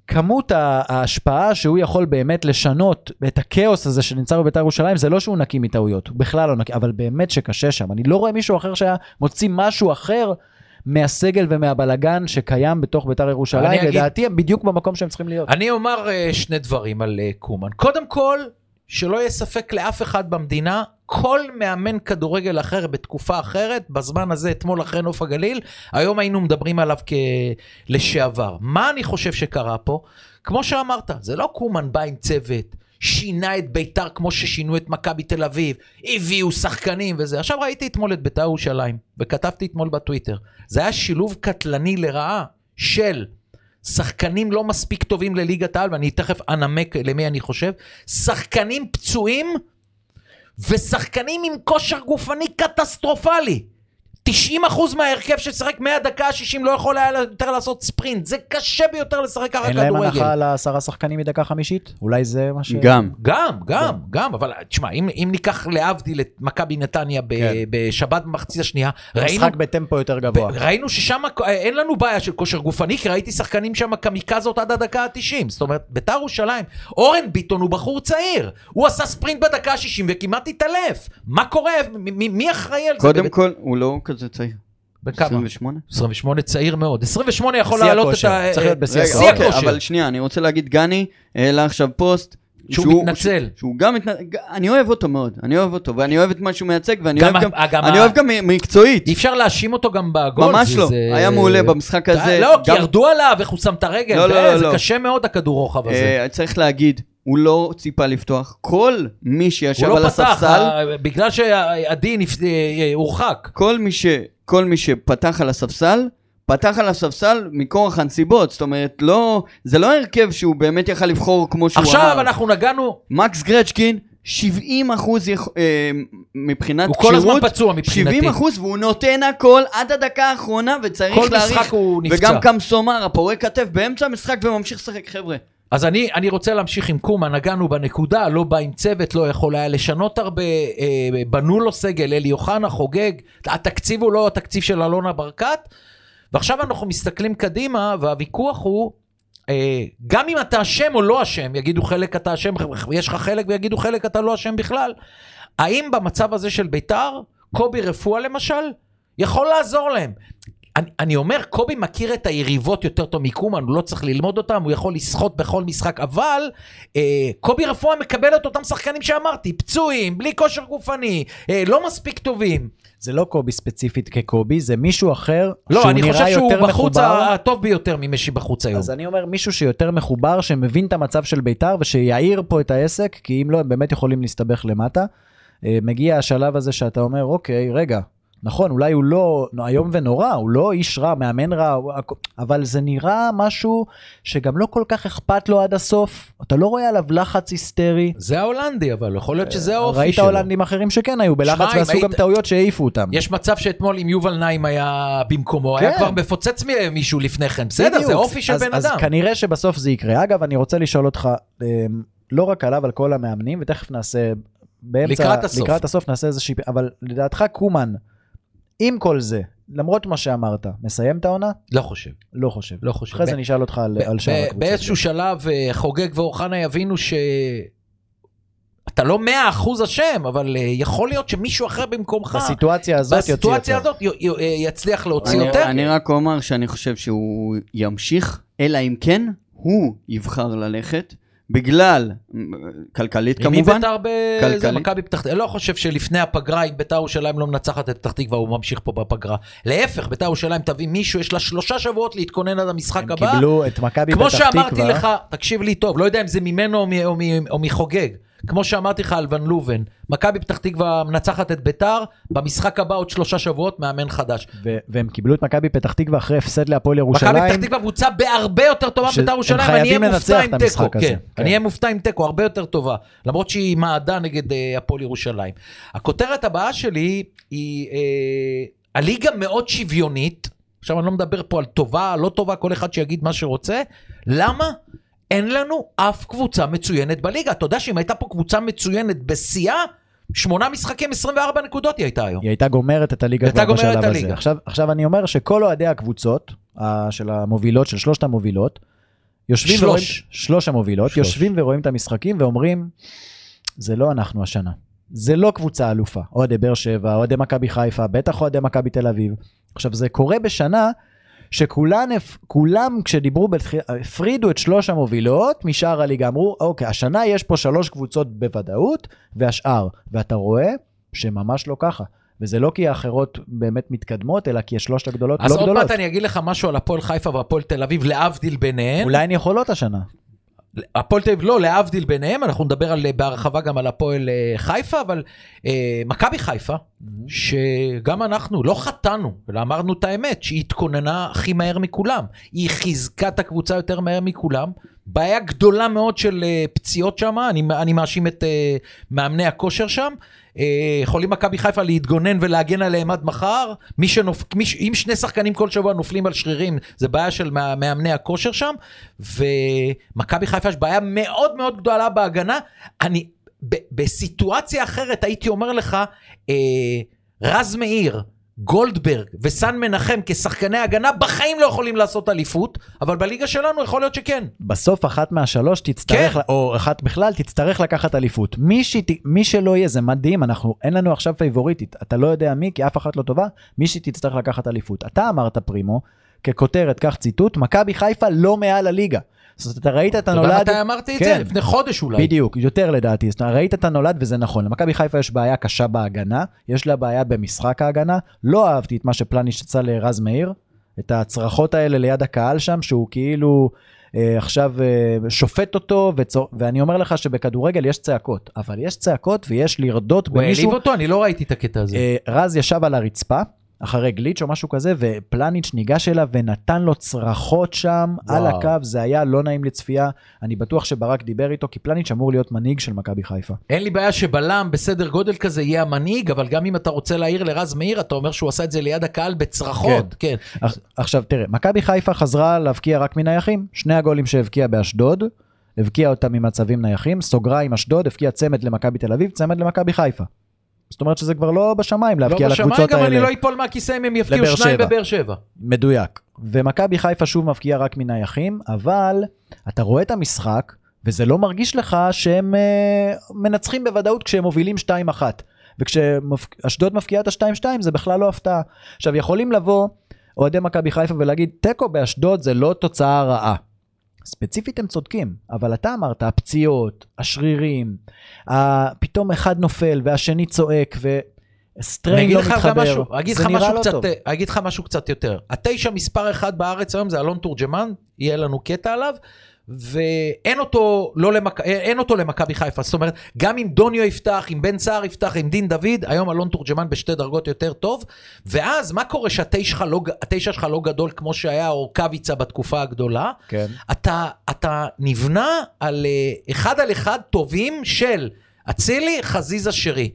כמות ההשפעה שהוא יכול באמת לשנות את הכאוס הזה שנמצא בבית"ר ירושלים, זה לא שהוא נקי מטעויות, הוא בכלל לא נקי, אבל באמת שקשה שם. אני לא רואה מישהו אחר שהיה מוציא משהו אחר מהסגל ומהבלגן שקיים בתוך בית"ר ירושלים, אגיד- לדעתי הם בדיוק במקום שהם צריכים להיות. אני אומר אה, שני דברים על אה, קומן. קודם כל, שלא יהיה ספק לאף אחד במדינה, כל מאמן כדורגל אחר בתקופה אחרת, בזמן הזה, אתמול אחרי נוף הגליל, היום היינו מדברים עליו כלשעבר. מה אני חושב שקרה פה? כמו שאמרת, זה לא קומן בא עם צוות. שינה את ביתר כמו ששינו את מכבי תל אביב, הביאו שחקנים וזה. עכשיו ראיתי אתמול את ביתר ירושלים, וכתבתי אתמול בטוויטר. זה היה שילוב קטלני לרעה של שחקנים לא מספיק טובים לליגת העל, ואני תכף אנמק למי אני חושב, שחקנים פצועים ושחקנים עם כושר גופני קטסטרופלי. 90% מההרכב ששיחק מהדקה ה-60 לא יכול היה יותר לעשות ספרינט, זה קשה ביותר לשחק ככה אין להם הנחה כדורגל. על העשרה שחקנים מדקה חמישית? אולי זה מה ש... גם. גם, גם, גם, אבל תשמע, אם, אם ניקח להבדיל את מכבי נתניה ב, כן. בשבת במחצית השנייה, ראינו, משחק בטמפו יותר גבוה. ראינו ששם אין לנו בעיה של כושר גופני, כי ראיתי שחקנים שם קמיקזות עד הדקה ה-90. זאת אומרת, ביתר ירושלים, אורן ביטון הוא בחור צעיר. הוא עשה ספרינט בדקה ה-60 וכמעט התעלף. מה קורה? מ- מ- מי אחראי על זה? קודם בבית- כל, הוא לא כזה צעיר. בן כמה? 28? 28 צעיר מאוד. 28 יכול לעלות את הכושר, ה... צריך להיות בשיא רגע, שיא אוקיי, הכושר. אבל שנייה, אני רוצה להגיד, גני העלה עכשיו פוסט. שהוא מתנצל. שהוא גם מתנצל, אני אוהב אותו מאוד, אני אוהב אותו, ואני אוהב את מה שהוא מייצג, ואני אוהב גם, גם אני אוהב גם מקצועית. אי אפשר להאשים אותו גם בגול. ממש לא, זה- היה מעולה במשחק הזה. לא, כי ירדו עליו איך הוא שם את הרגל. לא, לא, לא, זה. קשה מאוד הכדור רוחב הזה. אה, צריך להגיד, הוא לא ציפה לפתוח. כל מי שישב הוא על לא פתח, הספסל, אה, בגלל שעדי נפ- אה, הורחק. כל מי, ש... כל מי שפתח על הספסל, פתח על הספסל מכורח הנסיבות. זאת אומרת, לא... זה לא הרכב שהוא באמת יכל לבחור כמו שהוא עכשיו אמר. אנחנו נגענו, מקס גרצ'קין, 70 אחוז יכ... אה, מבחינת הוא כל הזמן כשירות, פצוע מבחינתי. 70 אחוז, והוא נותן הכל עד הדקה האחרונה, וצריך כל להעריך. משחק הוא נפצע. וגם קמסומר, הפורק כתף באמצע המשחק וממשיך לשחק, חבר'ה. אז אני, אני רוצה להמשיך עם קומה, נגענו בנקודה, לא בא עם צוות, לא יכול היה לשנות הרבה, אה, בנו לו סגל, אלי אוחנה חוגג, התקציב הוא לא התקציב של אלונה ברקת, ועכשיו אנחנו מסתכלים קדימה, והוויכוח הוא, אה, גם אם אתה אשם או לא אשם, יגידו חלק אתה אשם, יש לך חלק ויגידו חלק אתה לא אשם בכלל, האם במצב הזה של ביתר, קובי רפואה למשל, יכול לעזור להם? אני, אני אומר, קובי מכיר את היריבות יותר טוב מקומן, הוא לא צריך ללמוד אותם, הוא יכול לסחוט בכל משחק, אבל אה, קובי רפואה מקבל את אותם שחקנים שאמרתי, פצועים, בלי כושר גופני, אה, לא מספיק טובים. זה לא קובי ספציפית כקובי, זה מישהו אחר לא, שהוא אני נראה חושב שהוא יותר בחוץ מחובר. הטוב ביותר ממשי בחוץ היום. אז אני אומר מישהו שיותר מחובר, שמבין את המצב של בית"ר ושיעיר פה את העסק, כי אם לא, הם באמת יכולים להסתבך למטה. אה, מגיע השלב הזה שאתה אומר, אוקיי, רגע, נכון, אולי הוא לא איום ונורא, הוא לא איש רע, מאמן רע, אבל זה נראה משהו שגם לא כל כך אכפת לו עד הסוף. אתה לא רואה עליו לחץ היסטרי. זה ההולנדי, אבל יכול להיות שזה האופי ראית שלו. הולנדים אחרים שכן היו בלחץ ועשו היית- גם טעויות שהעיפו אותם. יש מצב שאתמול אם יובל נעים היה במקומו, היה כן. כבר מפוצץ מישהו לפני כן. בסדר. זה אופי של אז, בן אז אדם. כנראה שבסוף זה יקרה. אגב, אני רוצה לשאול אותך, אה, לא רק עליו, על כל המאמנים, ותכף נעשה, באמצע, לקראת הסוף. לקראת הסוף נעשה איזושהי, אבל לדעתך קומן, עם כל זה, למרות מה שאמרת, מסיים את העונה? לא חושב. לא חושב. לא חושב. אחרי זה אני אשאל אותך על, על שאר ב- הקבוצות. באיזשהו שלב אה, חוגג ואוחנה יבינו ש... אתה לא מאה אחוז אשם, אבל אה, יכול להיות שמישהו אחר במקומך, בסיטואציה הזאת יוציא בסיטואציה. הזאת י- י- אה, יצליח להוציא אני, יותר. אני רק אומר שאני חושב שהוא ימשיך, אלא אם כן הוא יבחר ללכת, בגלל, כלכלית עם כמובן, בית"ר ב... זה מכבי פתח תקווה. אני לא חושב שלפני הפגרה, אם בית"ר ירושלים לא מנצחת את פתח תקווה, הוא ממשיך פה בפגרה. להפך, בית"ר ירושלים תביא מישהו, יש לה שלושה שבועות להתכונן עד המשחק הם הבא. קיבלו את מכבי כמו פתח תקווה. שאמרתי לך, תקשיב לי טוב, לא יודע אם זה ממנו או, מ- או, מ- או מחוגג. כמו שאמרתי לך על ון לובן, מכבי פתח תקווה מנצחת את ביתר, במשחק הבא עוד שלושה שבועות מאמן חדש. ו- והם קיבלו את מכבי פתח תקווה אחרי הפסד להפועל מכבי ירושלים. פתח תקווה קבוצה בהרבה יותר טובה ש- מביתר ירושלים, אני אהיה מופתע עם תיקו, כן, כן. אני אהיה מופתע עם תיקו, הרבה יותר טובה, למרות שהיא מעדה נגד אה, הפועל ירושלים. הכותרת הבאה שלי היא, אה, הליגה מאוד שוויונית, עכשיו אני לא מדבר פה על טובה, לא טובה, כל אחד שיגיד מה שרוצה, למה? אין לנו אף קבוצה מצוינת בליגה. אתה יודע שאם הייתה פה קבוצה מצוינת בשיאה, שמונה משחקים, 24 נקודות היא הייתה היום. היא הייתה גומרת את הליגה כבר בשלב הזה. עכשיו, עכשיו אני אומר שכל אוהדי הקבוצות של המובילות, של שלושת המובילות, יושבים שלוש. ורואים, שלוש המובילות, שלוש. יושבים ורואים את המשחקים ואומרים, זה לא אנחנו השנה. זה לא קבוצה אלופה. אוהדי באר שבע, אוהדי מכבי חיפה, בטח אוהדי מכבי תל אביב. עכשיו, זה קורה בשנה שכולן, הפ- כולם כשדיברו, בתח- הפרידו את שלוש המובילות משאר הליגה, אמרו, אוקיי, השנה יש פה שלוש קבוצות בוודאות, והשאר. ואתה רואה שממש לא ככה. וזה לא כי האחרות באמת מתקדמות, אלא כי השלושת הגדולות אז לא עוד גדולות. מעט אני אגיד לך משהו על הפועל חיפה והפועל תל אביב, להבדיל ביניהן. אולי הן יכולות השנה. הפועל תל אביב לא, להבדיל ביניהם, אנחנו נדבר על, בהרחבה גם על הפועל אה, חיפה, אבל אה, מכבי חיפה, שגם אנחנו לא חטאנו, אלא אמרנו את האמת, שהיא התכוננה הכי מהר מכולם. היא חיזקה את הקבוצה יותר מהר מכולם. בעיה גדולה מאוד של אה, פציעות שם, אני, אני מאשים את אה, מאמני הכושר שם. אה, יכולים מכבי חיפה להתגונן ולהגן עליהם עד מחר. מי שנופ... מי... ש- אם שני שחקנים כל שבוע נופלים על שרירים, זה בעיה של מא- מאמני הכושר שם. ומכבי חיפה יש בעיה מאוד מאוד גדולה בהגנה. אני, ב... בסיטואציה אחרת הייתי אומר לך, אה, רז מאיר, גולדברג וסן מנחם כשחקני הגנה בחיים לא יכולים לעשות אליפות, אבל בליגה שלנו יכול להיות שכן. בסוף אחת מהשלוש תצטרך, כן. או אחת בכלל, תצטרך לקחת אליפות. מי, שת, מי שלא יהיה, זה מדהים, אנחנו, אין לנו עכשיו פייבוריטית. אתה לא יודע מי, כי אף אחת לא טובה, מי שתצטרך לקחת אליפות. אתה אמרת, פרימו, ככותרת, כך ציטוט, מכבי חיפה לא מעל הליגה. זאת אומרת, אתה ראית את אתה יודע הנולד... מתי אמרתי את כן. זה? לפני חודש אולי. בדיוק, יותר לדעתי. זאת אומרת, ראית את הנולד וזה נכון. למכבי חיפה יש בעיה קשה בהגנה, יש לה בעיה במשחק ההגנה. לא אהבתי את מה שפלניש יצא לרז מאיר, את הצרחות האלה ליד הקהל שם, שהוא כאילו אה, עכשיו אה, שופט אותו, וצור... ואני אומר לך שבכדורגל יש צעקות, אבל יש צעקות ויש לרדות הוא במישהו. העליב אותו? אני לא ראיתי את הקטע הזה. אה, רז ישב על הרצפה. אחרי גליץ' או משהו כזה, ופלניץ' ניגש אליו ונתן לו צרחות שם על וואו. הקו, זה היה לא נעים לצפייה. אני בטוח שברק דיבר איתו, כי פלניץ' אמור להיות מנהיג של מכבי חיפה. אין לי בעיה שבלם בסדר גודל כזה יהיה המנהיג, אבל גם אם אתה רוצה להעיר לרז מאיר, אתה אומר שהוא עשה את זה ליד הקהל בצרחות. כן. אח- עכשיו תראה, מכבי חיפה חזרה להבקיע רק מנייחים, שני הגולים שהבקיע באשדוד, הבקיע אותם ממצבים נייחים, סוגריים אשדוד, הבקיע צמד למכבי תל אביב, צמד למכבי חיפה. זאת אומרת שזה כבר לא בשמיים לא להבקיע בשמיים לקבוצות גם אני האלה. לא אפול מהכיסא אם הם יפקיעו שניים. בבאר שבע. מדויק. ומכבי חיפה שוב מבקיעה רק מנייחים, אבל אתה רואה את המשחק, וזה לא מרגיש לך שהם אה, מנצחים בוודאות כשהם מובילים 2-1. וכשאשדוד מפקיעה את ה-2-2 זה בכלל לא הפתעה. עכשיו יכולים לבוא אוהדי מכבי חיפה ולהגיד, תיקו באשדוד זה לא תוצאה רעה. ספציפית הם צודקים, אבל אתה אמרת, הפציעות, השרירים, פתאום אחד נופל והשני צועק אגיד לא מתחבר, אגיד זה נראה לא קצת, טוב. אגיד לך משהו קצת יותר. התשע מספר אחד בארץ היום זה אלון תורג'מן, יהיה לנו קטע עליו, ואין אותו, לא למק... אין אותו למכבי חיפה, זאת אומרת, גם אם דוניו יפתח, אם בן סער יפתח, עם דין דוד, היום אלון תורג'מן בשתי דרגות יותר טוב, ואז מה קורה שהתשע שלך לא, שלך לא גדול כמו שהיה אורקביצה בתקופה הגדולה? כן. אתה, אתה נבנה על אה, אחד על אחד טובים של אצילי, חזיזה, שרי.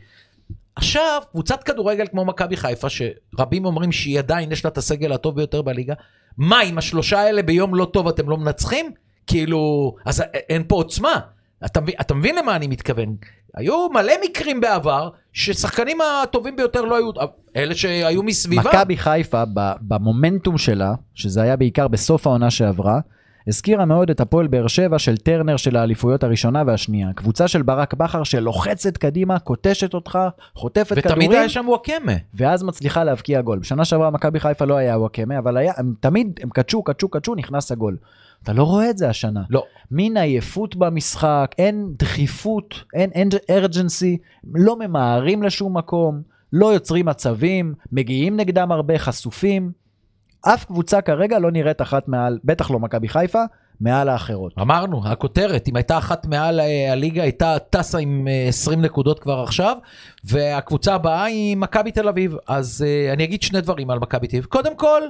עכשיו, קבוצת כדורגל כמו מכבי חיפה, שרבים אומרים שהיא עדיין, יש לה את הסגל הטוב ביותר בליגה, מה, עם השלושה האלה ביום לא טוב אתם לא מנצחים? כאילו, אז אין פה עוצמה. אתה, אתה מבין למה אני מתכוון? היו מלא מקרים בעבר ששחקנים הטובים ביותר לא היו, אלה שהיו מסביבה. מכבי חיפה במומנטום שלה, שזה היה בעיקר בסוף העונה שעברה, הזכירה מאוד את הפועל באר שבע של טרנר של האליפויות הראשונה והשנייה. קבוצה של ברק בכר שלוחצת קדימה, קוטשת אותך, חוטפת ותמיד כדורים, היה שם וואקמה. ואז מצליחה להבקיע גול. בשנה שעברה מכבי חיפה לא היה וואקמה, אבל היה, הם תמיד, הם קדשו, קדשו, קדשו, נכנס הגול. אתה לא רואה את זה השנה. לא. מין עייפות במשחק, אין דחיפות, אין, אין ארג'נסי, לא ממהרים לשום מקום, לא יוצרים מצבים, מגיעים נגדם הרבה, חשופים. אף קבוצה כרגע לא נראית אחת מעל, בטח לא מכבי חיפה, מעל האחרות. אמרנו, הכותרת, אם הייתה אחת מעל אה, הליגה, הייתה טסה עם אה, 20 נקודות כבר עכשיו, והקבוצה הבאה היא מכבי תל אביב. אז אה, אני אגיד שני דברים על מכבי תל אביב. קודם כל,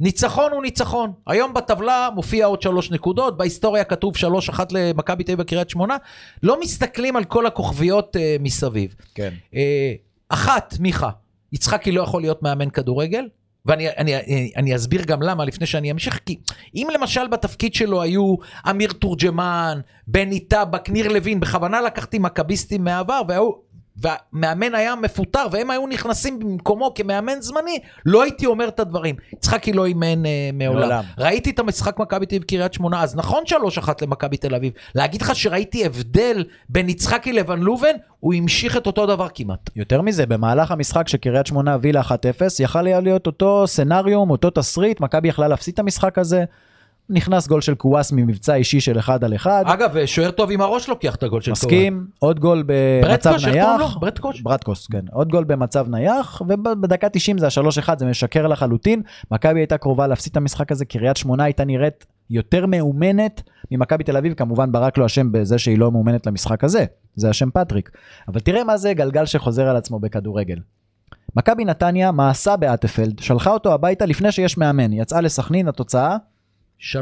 ניצחון הוא ניצחון. היום בטבלה מופיע עוד שלוש נקודות, בהיסטוריה כתוב שלוש אחת למכבי תל אביב בקריית שמונה. לא מסתכלים על כל הכוכביות אה, מסביב. כן. אה, אחת, מיכה, יצחקי לא יכול להיות מאמן כדורגל, ואני אני, אני, אני אסביר גם למה לפני שאני אמשיך, כי אם למשל בתפקיד שלו היו אמיר תורג'מן, בני טבק, ניר לוין, בכוונה לקחתי מכביסטים מהעבר, והיו... והמאמן היה מפוטר והם היו נכנסים במקומו כמאמן זמני, לא הייתי אומר את הדברים. יצחקי לא אימן אה, מעולם. מעולם. ראיתי את המשחק מכבי תל אביב קריית שמונה, אז נכון 3-1 למכבי תל אביב. להגיד לך שראיתי הבדל בין יצחקי לבין לובן, הוא המשיך את אותו דבר כמעט. יותר מזה, במהלך המשחק שקריית שמונה הובילה 1-0, יכל היה להיות אותו סנאריום, אותו תסריט, מכבי יכלה להפסיד את המשחק הזה. נכנס גול של קוואס ממבצע אישי של אחד על אחד. אגב, שוער טוב עם הראש לוקח את הגול של קוואס. מסכים, עוד גול במצב ברטקוש? נייח. ברטקוש? ברטקוס, כן. עוד גול במצב נייח, ובדקה 90 זה ה-3-1, זה משקר לחלוטין. מכבי הייתה קרובה להפסיד את המשחק הזה, קריית שמונה הייתה נראית יותר מאומנת ממכבי תל אביב, כמובן ברק לא אשם בזה שהיא לא מאומנת למשחק הזה, זה אשם פטריק. אבל תראה מה זה גלגל שחוזר על עצמו בכדורגל. מכבי נתניה מאסה באטפלד, שלחה אותו הביתה לפני שיש מאמן, יצאה לסכנין, התוצאה 3-1.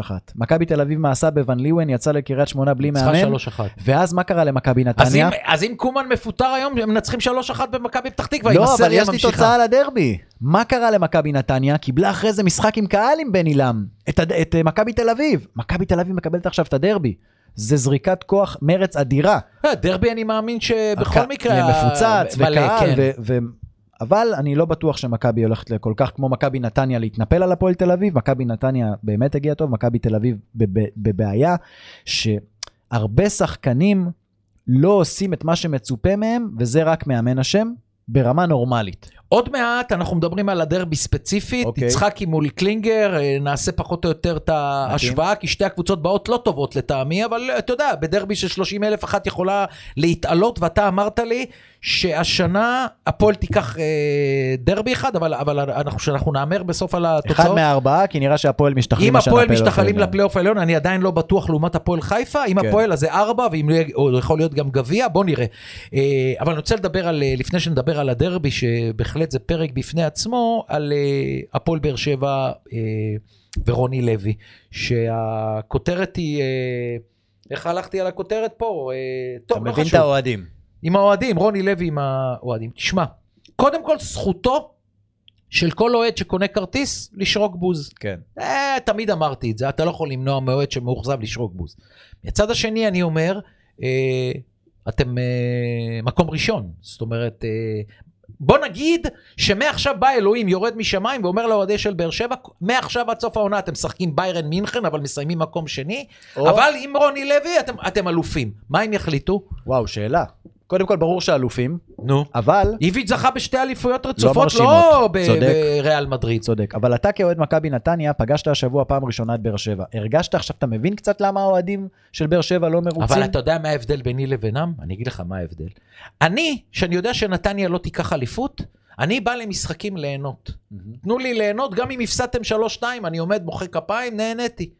3-1. מכבי תל אביב מאסה בוון ליוון, יצאה לקריית שמונה בלי מאמן, 3-1. ואז מה קרה למכבי אז אם, נתניה? אז אם קומן מפוטר היום, הם מנצחים 3-1 במכבי פתח תקווה, לא, אבל הסריה יש לי ממשיכה. תוצאה לדרבי. מה קרה למכבי נתניה? קיבלה אחרי זה משחק עם קהל עם בן עילם. את, הד- את אה, מכבי תל אביב. מכבי תל אביב מקבלת עכשיו את הדרבי. זה זריקת כוח מרץ אדירה. אה, דרבי אני מאמין שבכל הק- מקרה... מפוצץ וקהל, כן. ו- אבל אני לא בטוח שמכבי הולכת כל כך כמו מכבי נתניה להתנפל על הפועל תל אביב. מכבי נתניה באמת הגיעה טוב, מכבי תל אביב בב- בבעיה שהרבה שחקנים לא עושים את מה שמצופה מהם, וזה רק מאמן אשם, ברמה נורמלית. עוד מעט אנחנו מדברים על הדרבי ספציפית, אוקיי. יצחקי מול קלינגר, אה, נעשה פחות או יותר את ההשוואה, כי שתי הקבוצות באות לא טובות לטעמי, אבל אה, אתה יודע, בדרבי של 30 אלף אחת יכולה להתעלות, ואתה אמרת לי שהשנה הפועל תיקח אה, דרבי אחד, אבל, אבל אנחנו, שאנחנו נאמר בסוף על התוצאות. אחד מהארבעה, כי נראה שהפועל משתחלים אם הפועל משתחלים. לפלייאוף העליון, אני עדיין לא בטוח לעומת הפועל חיפה. אם כן. הפועל אז זה ארבע, ואם לא יכול להיות גם גביע, בוא נראה. אה, אבל אני רוצה לדבר על, אה, לפני שנדבר על הדרבי, שבהחלט זה פרק בפני עצמו, על אה, הפועל באר שבע אה, ורוני לוי, שהכותרת היא, אה, איך הלכתי על הכותרת פה? טוב, אתה לא מבין את חשוב. האוהדים. עם האוהדים, רוני לוי עם האוהדים. תשמע, קודם כל זכותו של כל אוהד שקונה כרטיס לשרוק בוז. כן. אה, תמיד אמרתי את זה, אתה לא יכול למנוע מאוהד שמאוכזב לשרוק בוז. מצד השני אני אומר, אה, אתם אה, מקום ראשון, זאת אומרת, אה, בוא נגיד שמעכשיו בא אלוהים, יורד משמיים ואומר לאוהדי של באר שבע, מעכשיו עד סוף העונה אתם משחקים ביירן מינכן, אבל מסיימים מקום שני, או- אבל עם רוני לוי אתם, אתם אלופים. מה הם יחליטו? וואו, שאלה. קודם כל, ברור שאלופים, נו. אבל, איביץ' זכה בשתי אליפויות רצופות, מרשימות. לא ב- צודק. בריאל מדריד. צודק, אבל אתה כאוהד מכבי נתניה, פגשת השבוע פעם ראשונה את באר שבע. הרגשת עכשיו, אתה מבין קצת למה האוהדים של באר שבע לא מרוצים? אבל אתה יודע מה ההבדל ביני לבינם? אני אגיד לך מה ההבדל. אני, שאני יודע שנתניה לא תיקח אליפות, אני בא למשחקים ליהנות. תנו לי ליהנות, גם אם הפסדתם 3-2, אני עומד, מוחא כפיים, נהניתי.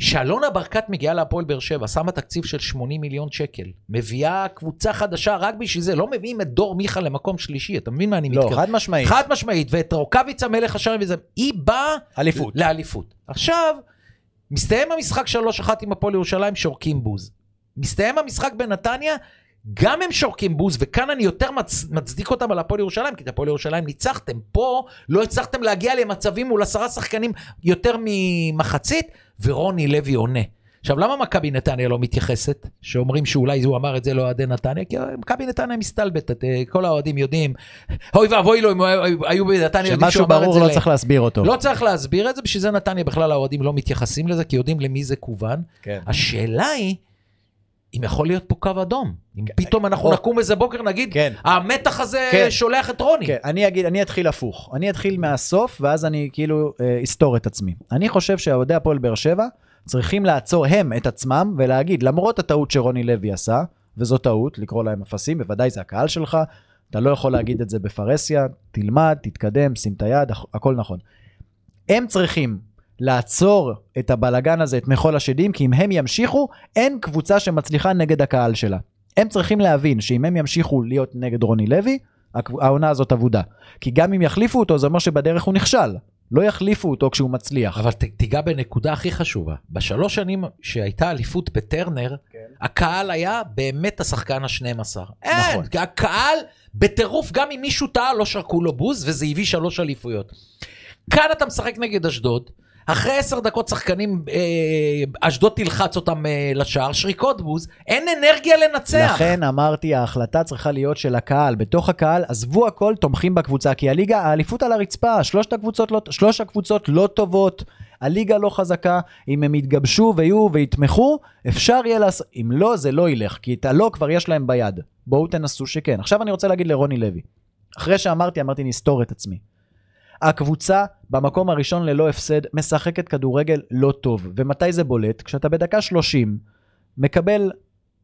שאלונה ברקת מגיעה להפועל באר שבע, שמה תקציב של 80 מיליון שקל, מביאה קבוצה חדשה רק בשביל זה, לא מביאים את דור מיכה למקום שלישי, אתה מבין מה אני לא, מתכוון? חד משמעית. חד משמעית, ואת רוקאביצה מלך השערים וזה, היא באה אליפות. לאליפות. עכשיו, מסתיים המשחק 3-1 עם הפועל ירושלים, שורקים בוז. מסתיים המשחק בנתניה, גם הם שורקים בוז, וכאן אני יותר מצ... מצדיק אותם על הפועל ירושלים, כי את הפועל ירושלים ניצחתם. פה לא הצלחתם להגיע למצבים מול עשרה שחקנים יותר ממחצית, ורוני לוי עונה. עכשיו, למה מכבי נתניה לא מתייחסת? שאומרים שאולי הוא אמר את זה לאוהדי נתניה? כי מכבי נתניה מסתלבטת, אה, כל האוהדים יודעים. אוי ואבוי לו אם היו- בנתניה יודעים שהוא שמשהו אמר את ברור זה לא ל- צריך להסביר אותו. לא צריך להסביר את זה, בשביל זה נתניה בכלל האוהדים לא מתייחסים לזה, כי יודעים למי זה כוון. כן. השאלה היא, אם יכול להיות פה קו אדום. אם פתאום אנחנו או. נקום איזה בוקר, נגיד, כן. המתח הזה כן. שולח את רוני. כן, אני אגיד, אני אתחיל הפוך. אני אתחיל מהסוף, ואז אני כאילו אה, אסתור את עצמי. אני חושב שאוהדי הפועל באר שבע צריכים לעצור הם את עצמם ולהגיד, למרות הטעות שרוני לוי עשה, וזו טעות, לקרוא להם אפסים, בוודאי זה הקהל שלך, אתה לא יכול להגיד את זה בפרהסיה, תלמד, תתקדם, שים את היד, הכ- הכל נכון. הם צריכים לעצור את הבלגן הזה, את מחול השדים, כי אם הם ימשיכו, אין קבוצה שמצליחה נגד הקהל שלה. הם צריכים להבין שאם הם ימשיכו להיות נגד רוני לוי, העונה הזאת אבודה. כי גם אם יחליפו אותו, זה אומר שבדרך הוא נכשל. לא יחליפו אותו כשהוא מצליח. אבל ת, תיגע בנקודה הכי חשובה. בשלוש שנים שהייתה אליפות בטרנר, כן. הקהל היה באמת השחקן ה-12. נכון. אין, הקהל בטירוף, גם אם מישהו טעה, לא שרקו לו בוז, וזה הביא שלוש אליפויות. כאן אתה משחק נגד אשדוד, אחרי עשר דקות שחקנים, אה, אשדוד תלחץ אותם אה, לשער, שריקות בוז, אין אנרגיה לנצח. לכן אמרתי, ההחלטה צריכה להיות של הקהל. בתוך הקהל, עזבו הכל, תומכים בקבוצה. כי הליגה, האליפות על הרצפה, שלושת הקבוצות לא, שלוש הקבוצות לא טובות, הליגה לא חזקה. אם הם יתגבשו ויהיו ויתמכו, אפשר יהיה לעשות... אם לא, זה לא ילך, כי את הלא כבר יש להם ביד. בואו תנסו שכן. עכשיו אני רוצה להגיד לרוני לוי. אחרי שאמרתי, אמרתי, נסתור את עצמי. הקבוצה במקום הראשון ללא הפסד משחקת כדורגל לא טוב. ומתי זה בולט? כשאתה בדקה 30 מקבל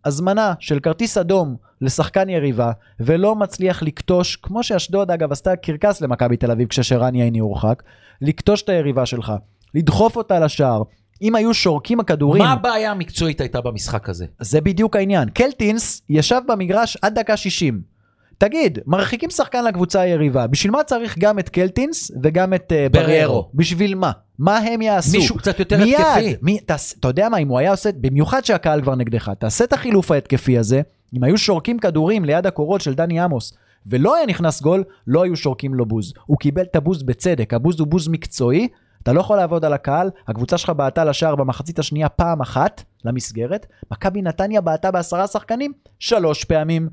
הזמנה של כרטיס אדום לשחקן יריבה ולא מצליח לקטוש, כמו שאשדוד אגב עשתה קרקס למכבי תל אביב כששרן יעני הורחק, לקטוש את היריבה שלך, לדחוף אותה לשער. אם היו שורקים הכדורים, מה הבעיה המקצועית הייתה במשחק הזה? זה בדיוק העניין. קלטינס ישב במגרש עד דקה 60. תגיד, מרחיקים שחקן לקבוצה היריבה, בשביל מה צריך גם את קלטינס וגם את uh, בריירו. בריירו? בשביל מה? מה הם יעשו? מישהו קצת יותר מיד, התקפי. מי, תעש, אתה יודע מה, אם הוא היה עושה, במיוחד שהקהל כבר נגדך, תעשה את החילוף ההתקפי הזה, אם היו שורקים כדורים ליד הקורות של דני עמוס, ולא היה נכנס גול, לא היו שורקים לו בוז. הוא קיבל את הבוז בצדק, הבוז הוא בוז מקצועי, אתה לא יכול לעבוד על הקהל, הקבוצה שלך בעטה לשער במחצית השנייה פעם אחת, למסגרת, מכבי נתניה בעטה בעשרה שחקנים, שלוש פעמים.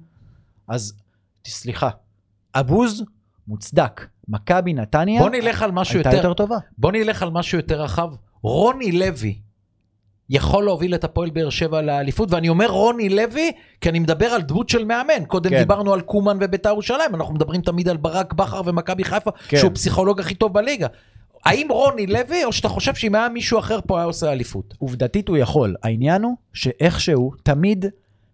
אז, סליחה, הבוז מוצדק. מכבי נתניה בוא נלך על משהו הייתה יותר, יותר טובה. בוא נלך על משהו יותר רחב. רוני לוי יכול להוביל את הפועל באר שבע לאליפות, ואני אומר רוני לוי, כי אני מדבר על דמות של מאמן. קודם כן. דיברנו על קומן וביתר ירושלים, אנחנו מדברים תמיד על ברק בכר ומכבי חיפה, כן. שהוא פסיכולוג הכי טוב בליגה. האם רוני לוי, או שאתה חושב שאם היה מישהו אחר פה היה עושה אליפות? עובדתית הוא יכול. העניין הוא שאיכשהו תמיד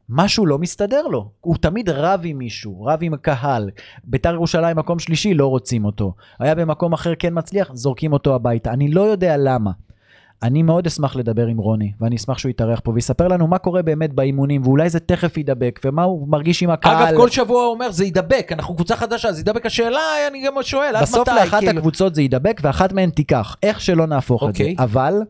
משהו לא מסתדר לו. הוא תמיד רב עם מישהו, רב עם הקהל. ביתר ירושלים מקום שלישי, לא רוצים אותו. היה במקום אחר כן מצליח, זורקים אותו הביתה. אני לא יודע למה. אני מאוד אשמח לדבר עם רוני, ואני אשמח שהוא יתארח פה ויספר לנו מה קורה באמת באימונים, ואולי זה תכף יידבק, ומה הוא מרגיש עם הקהל. אגב, כל שבוע הוא אומר, זה יידבק, אנחנו קבוצה חדשה, זה יידבק. השאלה, אני גם שואל, עד בסוף מתי? לאחת כאילו? הקבוצות זה יידבק, ואחת מהן תיקח. איך שלא נהפוך את זה. אוקיי. אבל,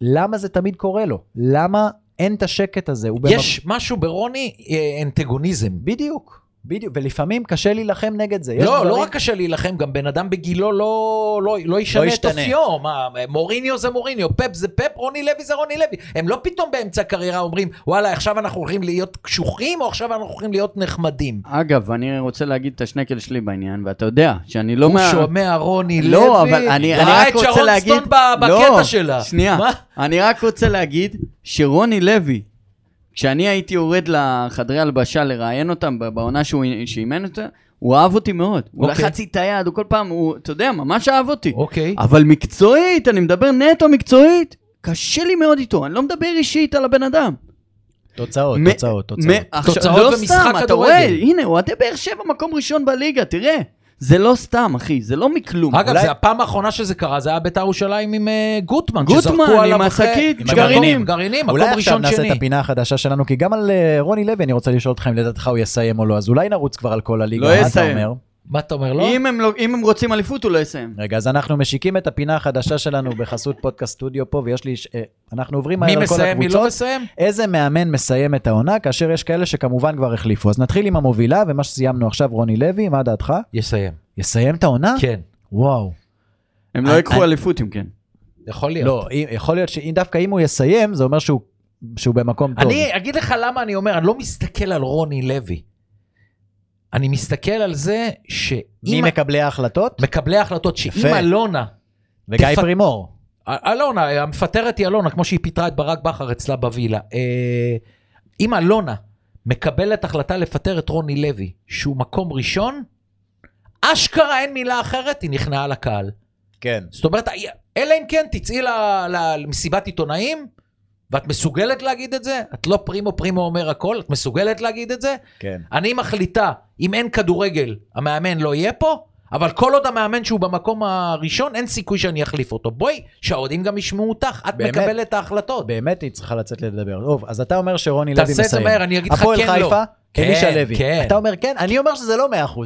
למה זה תמיד קורה לו? למה אין את השקט הזה? הוא יש משהו ברוני, אה, אנטגוניזם. בדיוק, בדיוק, ולפעמים קשה להילחם נגד זה. לא, לא רק קשה להילחם, גם בן אדם בגילו לא, לא, לא ישנה לא את. אופיו. מה, מוריניו זה מוריניו, פפ זה פפ, רוני לוי זה רוני לוי. הם לא פתאום באמצע הקריירה אומרים, וואלה, עכשיו אנחנו הולכים להיות קשוחים, או עכשיו אנחנו הולכים להיות נחמדים. אגב, אני רוצה להגיד את השנקל שלי בעניין, ואתה יודע שאני לא הוא מה... שומע רוני לוי, לא, אבל אני, אני ראה רק את רוצה שרון להגיד... סטון ב- לא, בקטע שלה. שנייה. מה? אני רק רוצה להגיד שרוני לוי, כשאני הייתי יורד לחדרי הלבשה לראיין אותם בעונה שהוא שאימן אותה, הוא אהב אותי מאוד. הוא אוקיי. לחץ לי את היד, הוא כל פעם, הוא, אתה יודע, ממש אהב אותי. אוקיי. אבל מקצועית, אני מדבר נטו מקצועית, קשה לי מאוד איתו, אני לא מדבר אישית על הבן אדם. תוצאות, מ- תוצאות, תוצאות. מ- תוצאות לא במשחק סתם, אתה כדורגל. רואה, הנה, אוהדי באר שבע מקום ראשון בליגה, תראה. זה לא סתם, אחי, זה לא מכלום. אגב, אולי- זה הפעם האחרונה שזה קרה, זה היה בית"ר ירושלים עם אה, גוטמן. גוטמן, שזרקו עם עליו אחרי- השקית, עם גרעינים. גרעינים, מקום אולי עכשיו ראשון נעשה שני. את הפינה החדשה שלנו, כי גם על אה, רוני לוי אני רוצה לשאול אותך אם לדעתך הוא יסיים או לא, אז אולי נרוץ כבר על כל הליגה, לא מה אתה יסיים. אומר? מה אתה אומר, לא? אם הם לא- אם הם רוצים אליפות, הוא לא יסיים. רגע, אז אנחנו משיקים את הפינה החדשה שלנו בחסות פודקאסט סטודיו פה, ויש לי, אה, אנחנו עוברים מי מהר על כל מסיים, מי לא הקבוצות. מסיים? איזה מאמן מסיים את העונה, כאשר יש כאלה שכמובן כבר החליפו. אז נתחיל עם המובילה, ומה שסיימנו עכשיו, רוני לוי, מה דעתך? יסיים. יסיים את העונה? כן, וואו. הם לא אני- אליפות אם כן. יכול להיות. לא, יכול להיות שדווקא אם הוא יסיים, זה אומר שהוא שהוא במקום טוב. אני אגיד לך למה אני אומר, אני לא מסתכל על רוני לוי. אני מסתכל על זה מי שאם מקבלי ההחלטות? מקבלי ההחלטות, שאם. אלונה, וגיא תפ- פרימור. אלונה, המפטרת היא אלונה, כמו שהיא פיטרה את ברק בכר אצלה בווילה. אה, אם אלונה מקבלת החלטה לפטר את רוני לוי, שהוא מקום ראשון, אשכרה אין מילה אחרת, היא נכנעה לקהל. כן. זאת אומרת, אלא אם כן תצאי למסיבת עיתונאים, ואת מסוגלת להגיד את זה? את לא פרימו פרימו אומר הכל, את מסוגלת להגיד את זה? כן. אני מחליטה, אם אין כדורגל, המאמן לא יהיה פה, אבל כל עוד המאמן שהוא במקום הראשון, אין סיכוי שאני אחליף אותו. בואי, שהאוהדים גם ישמעו אותך, את באמת? מקבלת את ההחלטות. באמת היא צריכה לצאת לדבר. טוב, אז אתה אומר שרוני לוי תעשה מסיים. את זה מהר, אני אגיד לך הפועל כן, לא. חיפה, אלישע כן, לוי. כן. אתה אומר כן? אני אומר שזה לא 100%.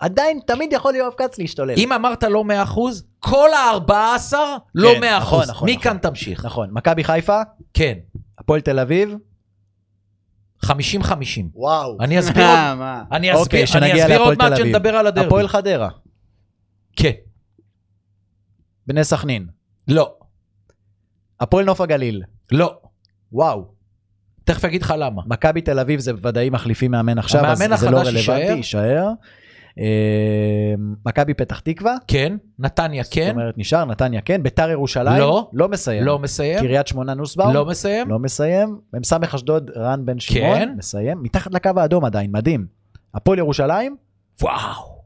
עדיין תמיד יכול יואב כץ להשתולל. אם אמרת לא 100%, כל ה-14 לא כן, 100%. נכון, נכון, מכאן נכון. תמשיך. נכון. מכבי חיפה, כן, הפועל תל אביב. 50-50. וואו. אני אסביר עוד, אה, מה? אני אוקיי, אסביר, אני אסביר עוד מעט תל אביב. שנדבר על הדרבי. הפועל חדרה, כן, בני סכנין, לא, הפועל נוף הגליל. לא. וואו. תכף אגיד לך למה. מכבי תל אביב זה ודאי מחליפים מאמן עכשיו, אז המאמן זה לא החדש רלוונטי, יישאר. אה, מכבי פתח תקווה, כן, נתניה זאת כן, אומרת נשאר, נתניה כן, ביתר ירושלים, לא. לא מסיים. לא מסיים, קריית שמונה נוסבאום, לא מסיים, לא מסיים. מ"ס אשדוד רן בן שמעון, כן. מסיים. מתחת לקו האדום עדיין, מדהים. הפועל ירושלים, וואו.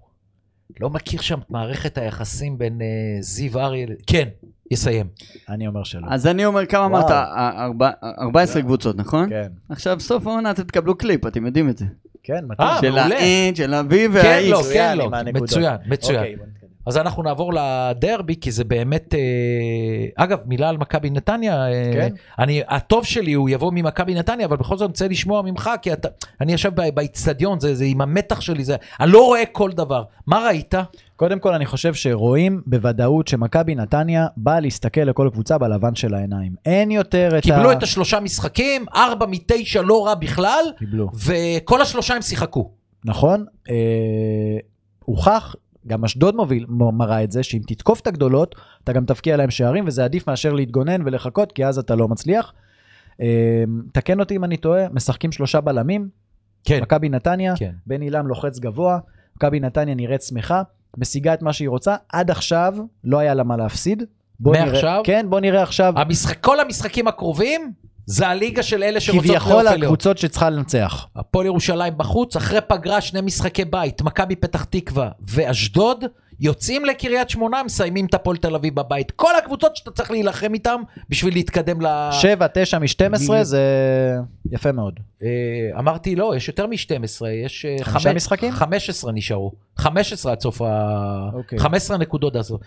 לא מכיר שם את מערכת היחסים בין אה, זיו אריה, כן, יסיים. אני אומר שלא. אז אני אומר, כמה אמרת? וואו. א- ארבע- 14 קבוצות, נכון? כן, עכשיו, סוף העונה אתם תקבלו קליפ, אתם יודעים את זה. כן, מתאים. אה, של. ה-N, של ה-V כן, וה-X. לא, מצוין כן, לא. מצוין, מצוין. אז אנחנו נעבור לדרבי, כי זה באמת... אה, אגב, מילה על מכבי נתניה. אה, כן. אני, הטוב שלי הוא יבוא ממכבי נתניה, אבל בכל זאת אני רוצה לשמוע ממך, כי אתה, אני יושב ב- באיצטדיון, זה, זה עם המתח שלי, זה, אני לא רואה כל דבר. מה ראית? קודם כל אני חושב שרואים בוודאות שמכבי נתניה באה להסתכל לכל קבוצה בלבן של העיניים. אין יותר את ה... קיבלו את השלושה משחקים, ארבע מתשע לא רע בכלל, קיבלו. וכל השלושה הם שיחקו. נכון? אה, הוכח, גם אשדוד מוביל, מראה את זה, שאם תתקוף את הגדולות, אתה גם תבקיע להם שערים, וזה עדיף מאשר להתגונן ולחכות, כי אז אתה לא מצליח. אה, תקן אותי אם אני טועה, משחקים שלושה בלמים, כן. מכבי נתניה, כן. בן עילם לוחץ גבוה, מכבי נתניה נראית שמחה, משיגה את מה שהיא רוצה, עד עכשיו לא היה לה מה להפסיד. בוא נראה, מעכשיו? כן, בוא נראה עכשיו, המשחק, כל המשחקים הקרובים, זה הליגה של אלה שרוצות כביכול פלייאוף עליון. הקבוצות שצריכה לנצח. הפועל ירושלים בחוץ, אחרי פגרה שני משחקי בית, מכבי פתח תקווה ואשדוד, יוצאים לקריית שמונה, מסיימים את הפועל תל אביב בבית. כל הקבוצות שאתה צריך להילחם איתם בשביל להתקדם ל... 7, 9 מ-12 זה יפה מאוד. אה, אמרתי לא, יש יותר מ-12, יש... אה, חמישה משחקים? 15 נשארו. 15 עד סוף ה... אוקיי. 15 נקודות עד סוף.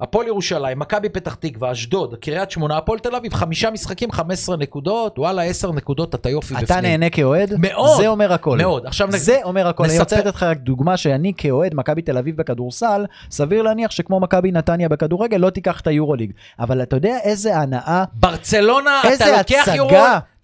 הפועל ירושלים, מכבי פתח תקווה, אשדוד, קריית שמונה, הפועל תל אביב, חמישה משחקים, 15 נקודות, וואלה, 10 נקודות, אתה יופי בפנים. אתה נהנה כאוהד? מאוד. זה אומר הכל. מאוד. עכשיו נ- זה אומר הכל. אני נספר- רוצה לתת לך רק דוגמה שאני כאוהד מכבי תל אביב בכדורסל, סביר להניח שכמו מכבי נתניה בכדורגל לא תיקח את היורוליג. אבל אתה יודע איזה הנאה, ברצלונה, אתה איזה לוקח יורו...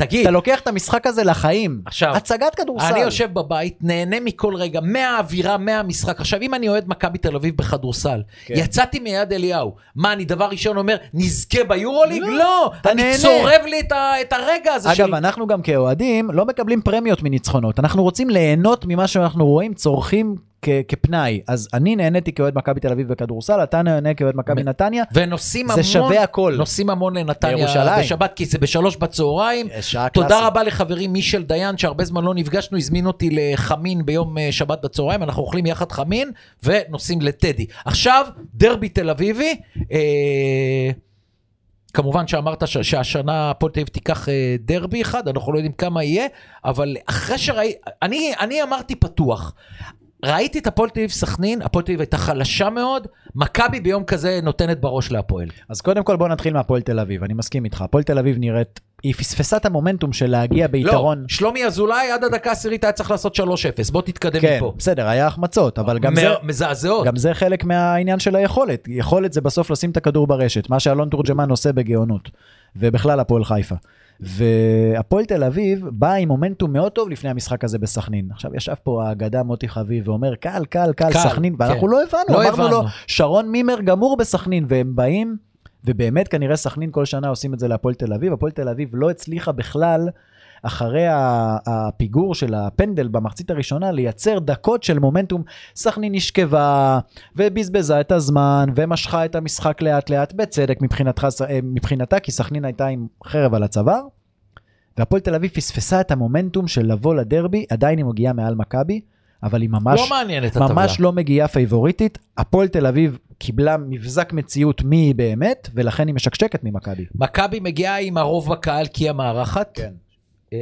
תגיד, אתה לוקח את המשחק הזה לחיים. עכשיו, הצגת כדורסל. אני יושב בבית, נהנה מכל רגע, מהאווירה, מהמשחק. עכשיו, אם אני אוהד מכבי תל אביב בכדורסל, כן. יצאתי מיד אליהו, מה, אני דבר ראשון אומר, נזכה ביורוליג? לא, אתה אני נהנה. צורב לי את ה- את הרגע הזה אגב, של... אנחנו גם כאוהדים לא מקבלים פרמיות מניצחונות. אנחנו רוצים ליהנות ממה שאנחנו רואים, צורכים כפנאי. אז אני נהניתי כאוהד מכבי תל אביב בכדורסל, אתה נהנה כאוהד מכבי נתניה. ונוסעים זה המון, שווה הכל. נוסעים המון לנתניה. בשבת, כי זה בשלוש בצהריים. שעה תודה. רבה לחברי מישל דיין, שהרבה זמן לא נפגשנו, הזמין אותי לחמין ביום אה, שבת בצהריים, אנחנו אוכלים יחד חמין, ונוסעים לטדי. עכשיו, דרבי תל אביבי, אה, כמובן שאמרת ש- שהשנה הפועל תל אביב תיקח אה, דרבי אחד, אנחנו לא יודעים כמה יהיה, אבל אחרי שראיתי, אני, אני אמרתי פתוח. ראיתי את הפועל תל אביב סכנין, הפועל תל אביב הייתה חלשה מאוד, מכבי ביום כזה נותנת בראש להפועל. אז קודם כל בוא נתחיל מהפועל תל אביב, אני מסכים איתך. הפועל תל אביב נראית, היא פספסה את המומנטום של להגיע ביתרון. לא, שלומי אזולאי עד הדקה העשירית היה צריך לעשות 3-0, בוא תתקדם כן, מפה. בסדר, היה החמצות, אבל גם זה... מ- מזעזעות. גם זה חלק מהעניין של היכולת. יכולת זה בסוף לשים את הכדור ברשת, מה שאלון תורג'מן עושה בגאונות. ובכלל הפועל חיפה. והפועל תל אביב באה עם מומנטום מאוד טוב לפני המשחק הזה בסכנין. עכשיו ישב פה האגדה מוטי חביב ואומר קל, קל, קל, סכנין, ואנחנו כן. לא הבנו, לא אמרנו לו, הבנו. שרון מימר גמור בסכנין, והם באים, ובאמת כנראה סכנין כל שנה עושים את זה להפועל תל אביב, הפועל תל אביב לא הצליחה בכלל. אחרי ה- הפיגור של הפנדל במחצית הראשונה, לייצר דקות של מומנטום. סכנין נשכבה, ובזבזה את הזמן, ומשכה את המשחק לאט לאט, בצדק מבחינתך, אה, מבחינתה, כי סכנין הייתה עם חרב על הצוואר. והפועל תל אביב פספסה את המומנטום של לבוא לדרבי, עדיין היא מגיעה מעל מכבי, אבל היא ממש, לא מעניין את הטבלה. ממש לא מגיעה פייבוריטית. הפועל תל אביב קיבלה מבזק מציאות מי היא באמת, ולכן היא משקשקת ממכבי. מכבי מגיעה עם הרוב בקהל כי היא המארחת. כן. 4-5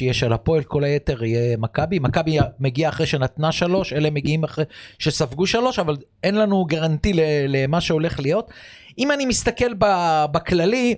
יהיה של הפועל, כל היתר יהיה מכבי. מכבי מגיעה אחרי שנתנה שלוש, אלה מגיעים אחרי שספגו שלוש, אבל אין לנו גרנטי למה שהולך להיות. אם אני מסתכל בכללי,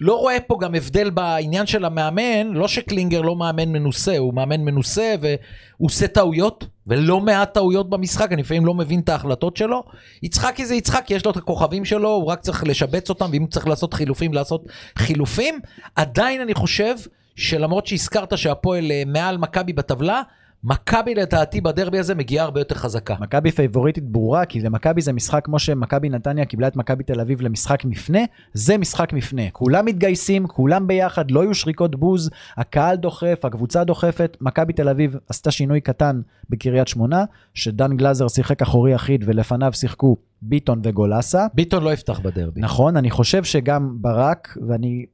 לא רואה פה גם הבדל בעניין של המאמן, לא שקלינגר לא מאמן מנוסה, הוא מאמן מנוסה והוא עושה טעויות, ולא מעט טעויות במשחק, אני לפעמים לא מבין את ההחלטות שלו. יצחקי זה יצחקי, יש לו את הכוכבים שלו, הוא רק צריך לשבץ אותם, ואם הוא צריך לעשות חילופים, לעשות חילופים. עדיין אני חושב שלמרות שהזכרת שהפועל אה, מעל מכבי בטבלה, מכבי לדעתי בדרבי הזה מגיעה הרבה יותר חזקה. מכבי פייבוריטית ברורה, כי למכבי זה משחק כמו שמכבי נתניה קיבלה את מכבי תל אביב למשחק מפנה, זה משחק מפנה. כולם מתגייסים, כולם ביחד, לא יהיו שריקות בוז, הקהל דוחף, הקבוצה דוחפת. מכבי תל אביב עשתה שינוי קטן בקריית שמונה, שדן גלאזר שיחק אחורי אחיד ולפניו שיחקו ביטון וגולסה. ביטון לא יפתח בדרבי. נכון, אני חושב שגם ברק, ואני...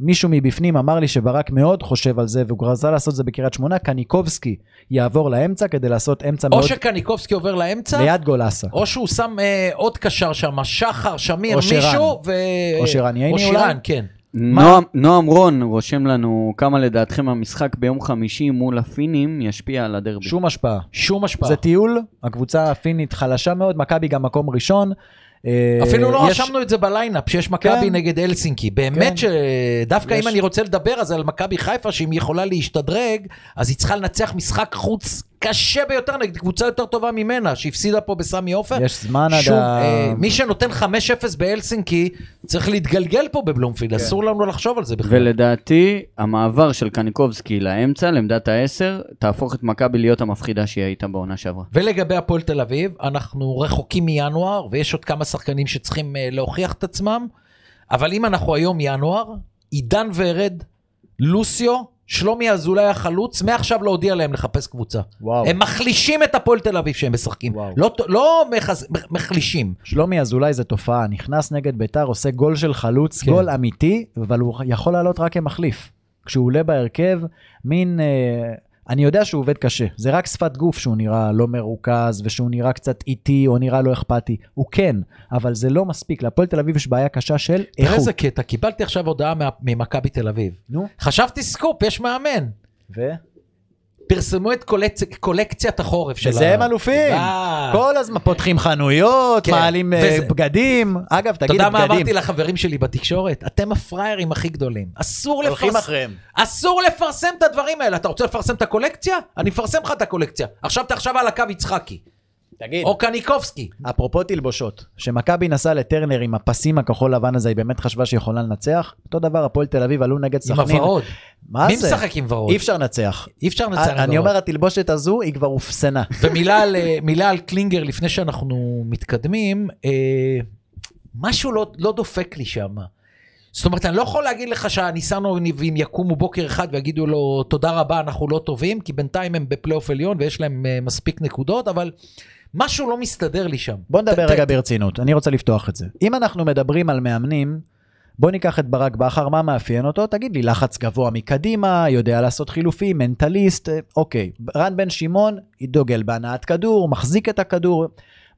מישהו מבפנים אמר לי שברק מאוד חושב על זה, והוא רצה לעשות את זה בקריית שמונה, קניקובסקי יעבור לאמצע כדי לעשות אמצע או מאוד שקניקובסקי עובר לאמצע, ליד גולסה. או שהוא שם אה, עוד קשר שם, שחר, שמיר, או. מישהו, ו... או שרן ייני או? שרן, כן. נועם, נועם רון רושם לנו כמה לדעתכם המשחק ביום חמישי מול הפינים ישפיע על הדרבי. שום השפעה. שום השפעה. זה טיול, הקבוצה הפינית חלשה מאוד, מכבי גם מקום ראשון. אה, אפילו לא רשמנו את זה בליינאפ, שיש מכבי כן. נגד אלסינקי. באמת כן. שדווקא אם אני רוצה לדבר אז על מכבי חיפה, שאם היא יכולה להשתדרג, אז היא צריכה לנצח משחק חוץ קשה ביותר נגד קבוצה יותר טובה ממנה, שהפסידה פה בסמי עופר. יש זמן עד ה... אה, מי שנותן 5-0 באלסינקי, צריך להתגלגל פה בבלומפילד, כן. אסור לנו לחשוב על זה בכלל. ולדעתי, המעבר של קניקובסקי לאמצע, לעמדת העשר, תהפוך את מכבי להיות המפחידה שהיא הייתה בעונה שעברה. ולגבי הפועל תל אביב, אנחנו רחוקים מינואר, ויש עוד כמה שחקנים שצריכים אה, להוכיח את עצמם, אבל אם אנחנו היום ינואר, עידן ורד, לוסיו, שלומי אזולאי החלוץ, מעכשיו לא הודיע להם לחפש קבוצה. וואו. הם מחלישים את הפועל תל אביב שהם משחקים. וואו. לא, לא מחז... מחלישים. שלומי אזולאי זה תופעה, נכנס נגד ביתר, עושה גול של חלוץ, כן. גול אמיתי, אבל הוא יכול לעלות רק כמחליף. כשהוא עולה בהרכב, מין... אה, אני יודע שהוא עובד קשה, זה רק שפת גוף שהוא נראה לא מרוכז, ושהוא נראה קצת איטי, או נראה לא אכפתי. הוא כן, אבל זה לא מספיק. להפועל תל אביב יש בעיה קשה של תראה איכות. איזה קטע, קיבלתי עכשיו הודעה ממכבי תל אביב. נו, חשבתי סקופ, יש מאמן. ו? פרסמו את קולצ... קולקציית החורף של וזה הם אלופים. כל הזמן פותחים חנויות, כן. מעלים אה, וזה- בגדים. אגב, אתה תגיד יודע מה בגדים. אמרתי לחברים שלי בתקשורת? אתם הפראיירים הכי גדולים. אסור הולכים לפרסם... אחריהם. אסור לפרסם את הדברים האלה. אתה רוצה לפרסם את הקולקציה? אני אפרסם לך את הקולקציה. עכשיו אתה עכשיו על הקו יצחקי. תגיד. או קניקובסקי. אפרופו תלבושות, שמכבי נסעה לטרנר עם הפסים הכחול לבן הזה, היא באמת חשבה שהיא יכולה לנצח? אותו דבר, הפועל תל אביב עלו נגד עם סכנין. הוורוד. מה מי זה? משחק עם ורוד? אי אפשר לנצח. אי אפשר לנצח עם ורוד. אני אומר, התלבושת הזו היא כבר אופסנה. ומילה על, אה, על קלינגר לפני שאנחנו מתקדמים, אה, משהו לא, לא דופק לי שם. זאת אומרת, אני לא יכול להגיד לך שהניסנובים יקומו בוקר אחד ויגידו לו, תודה רבה, אנחנו לא טובים, כי בינתיים הם בפלייאוף עליון ויש להם אה, מספיק נקודות, אבל משהו לא מסתדר לי שם. בוא נדבר רגע ברצינות, אני רוצה לפתוח את זה. אם אנחנו מדברים על מאמנים, בוא ניקח את ברק בכר, מה מאפיין אותו? תגיד לי, לחץ גבוה מקדימה, יודע לעשות חילופים, מנטליסט, אה, אוקיי. רן בן שמעון, דוגל בהנעת כדור, מחזיק את הכדור.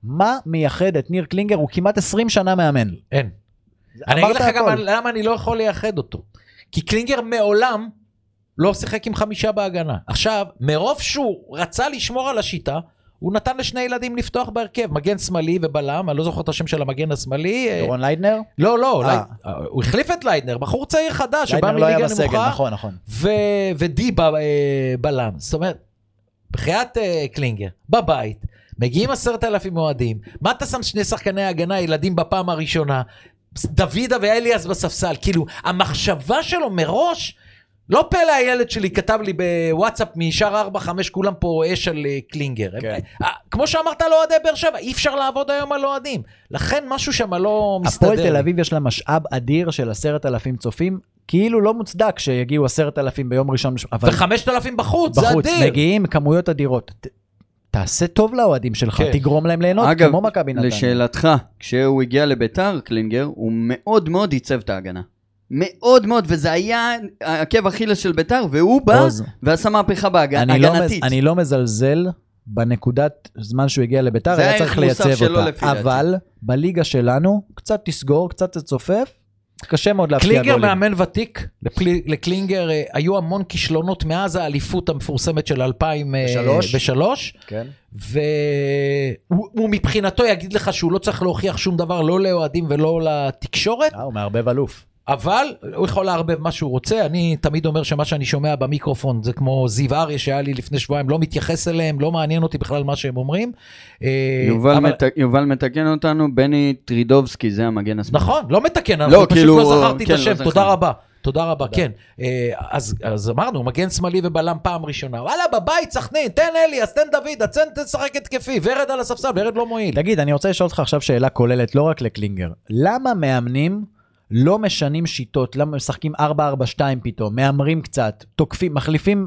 מה מייחד את ניר קלינגר? הוא כמעט 20 שנה מאמן. אין. אני אגיד לך גם הכל. למה אני לא יכול לייחד אותו. כי קלינגר מעולם לא שיחק עם חמישה בהגנה. עכשיו, מרוב שהוא רצה לשמור על השיטה, הוא נתן לשני ילדים לפתוח בהרכב, מגן שמאלי ובלם, אני לא זוכר את השם של המגן השמאלי. אה, דורון ליידנר? לא, לא, אה. לייד- הוא החליף את ליידנר, בחור צעיר חדש, שבא ליידנר לא היה מליגה בסגל, נמוכה, נכון, נכון. ו- ודי ב- אה, בלם. זאת אומרת, בחייאת אה, קלינגר, בבית, מגיעים עשרת אלפים אוהדים, מה אתה שם שני שחקני הגנה, ילדים בפעם הראשונה, דוידה ואליאס בספסל, כאילו, המחשבה שלו מראש, לא פלא הילד שלי כתב לי בוואטסאפ משאר 4-5 כולם פה אש על אה, קלינגר. כן. אה, כמו שאמרת על אוהדי באר שבע, אי אפשר לעבוד היום על אוהדים. לכן משהו שם לא מסתדר. הפועל תל. אביב יש לה משאב אדיר של עשרת אלפים צופים, כאילו לא מוצדק שיגיעו עשרת אלפים ביום ראשון, אבל וחמשת אלפים בחוץ, זה בחוץ, אדיר. מגיעים כמויות אדירות. ת- תעשה טוב לאוהדים שלך, כן. תגרום להם ליהנות, אגב, כמו מכבי נתניה. לשאלתך, כשהוא הגיע לביתר, קלינגר, הוא מאוד מאוד עיצב את ההגנה. מאוד מאוד, וזה היה עקב אכילס של ביתר, והוא בא עוז, ועשה מהפכה בהגנתית. אני לא מז- אני לא מזלזל בנקודת זמן שהוא הגיע לביתר, זה היה צריך לייצב אותה. לפי דעתי. אבל בליגה שלנו, קצת תסגור, קצת תצופף, קשה מאוד להפקיע קלינגר גולים. מאמן ותיק, לפלי- לקלינגר אה, היו המון כישלונות מאז האליפות המפורסמת של 2003, כן. והוא הוא מבחינתו יגיד לך שהוא לא צריך להוכיח שום דבר, לא לאוהדים ולא לתקשורת, אה, הוא מערבב אלוף. אבל הוא יכול לערבב מה שהוא רוצה. אני תמיד אומר שמה שאני שומע במיקרופון זה כמו זיו אריה שהיה לי לפני שבועיים, לא מתייחס אליהם, לא מעניין אותי בכלל מה שהם אומרים. אה, יובל, אבל- מת... יובל מתקן אותנו, בני טרידובסקי, זה המגן השמאלי. נכון, לא מתקן, לא, אני פשוט כאילו, לא זכרתי את כן, השם, לא תודה. רבה. תודה רבה, כן. אה, אז, אז אמרנו, מגן שמאלי ובלם פעם ראשונה. וואלה, בבית, סכנין, תן אליאס, תן דוד, תן תשחק התקפי, ורד על הספסל, ורד לא מועיל. תגיד, אני רוצה לשאול אותך עכשיו שאלה כוללת, לא רק לקלינגר. למה מאמנים לא משנים שיטות? למה משחקים 4-4-2 פתאום? מהמרים קצת, תוקפים, מחליפים...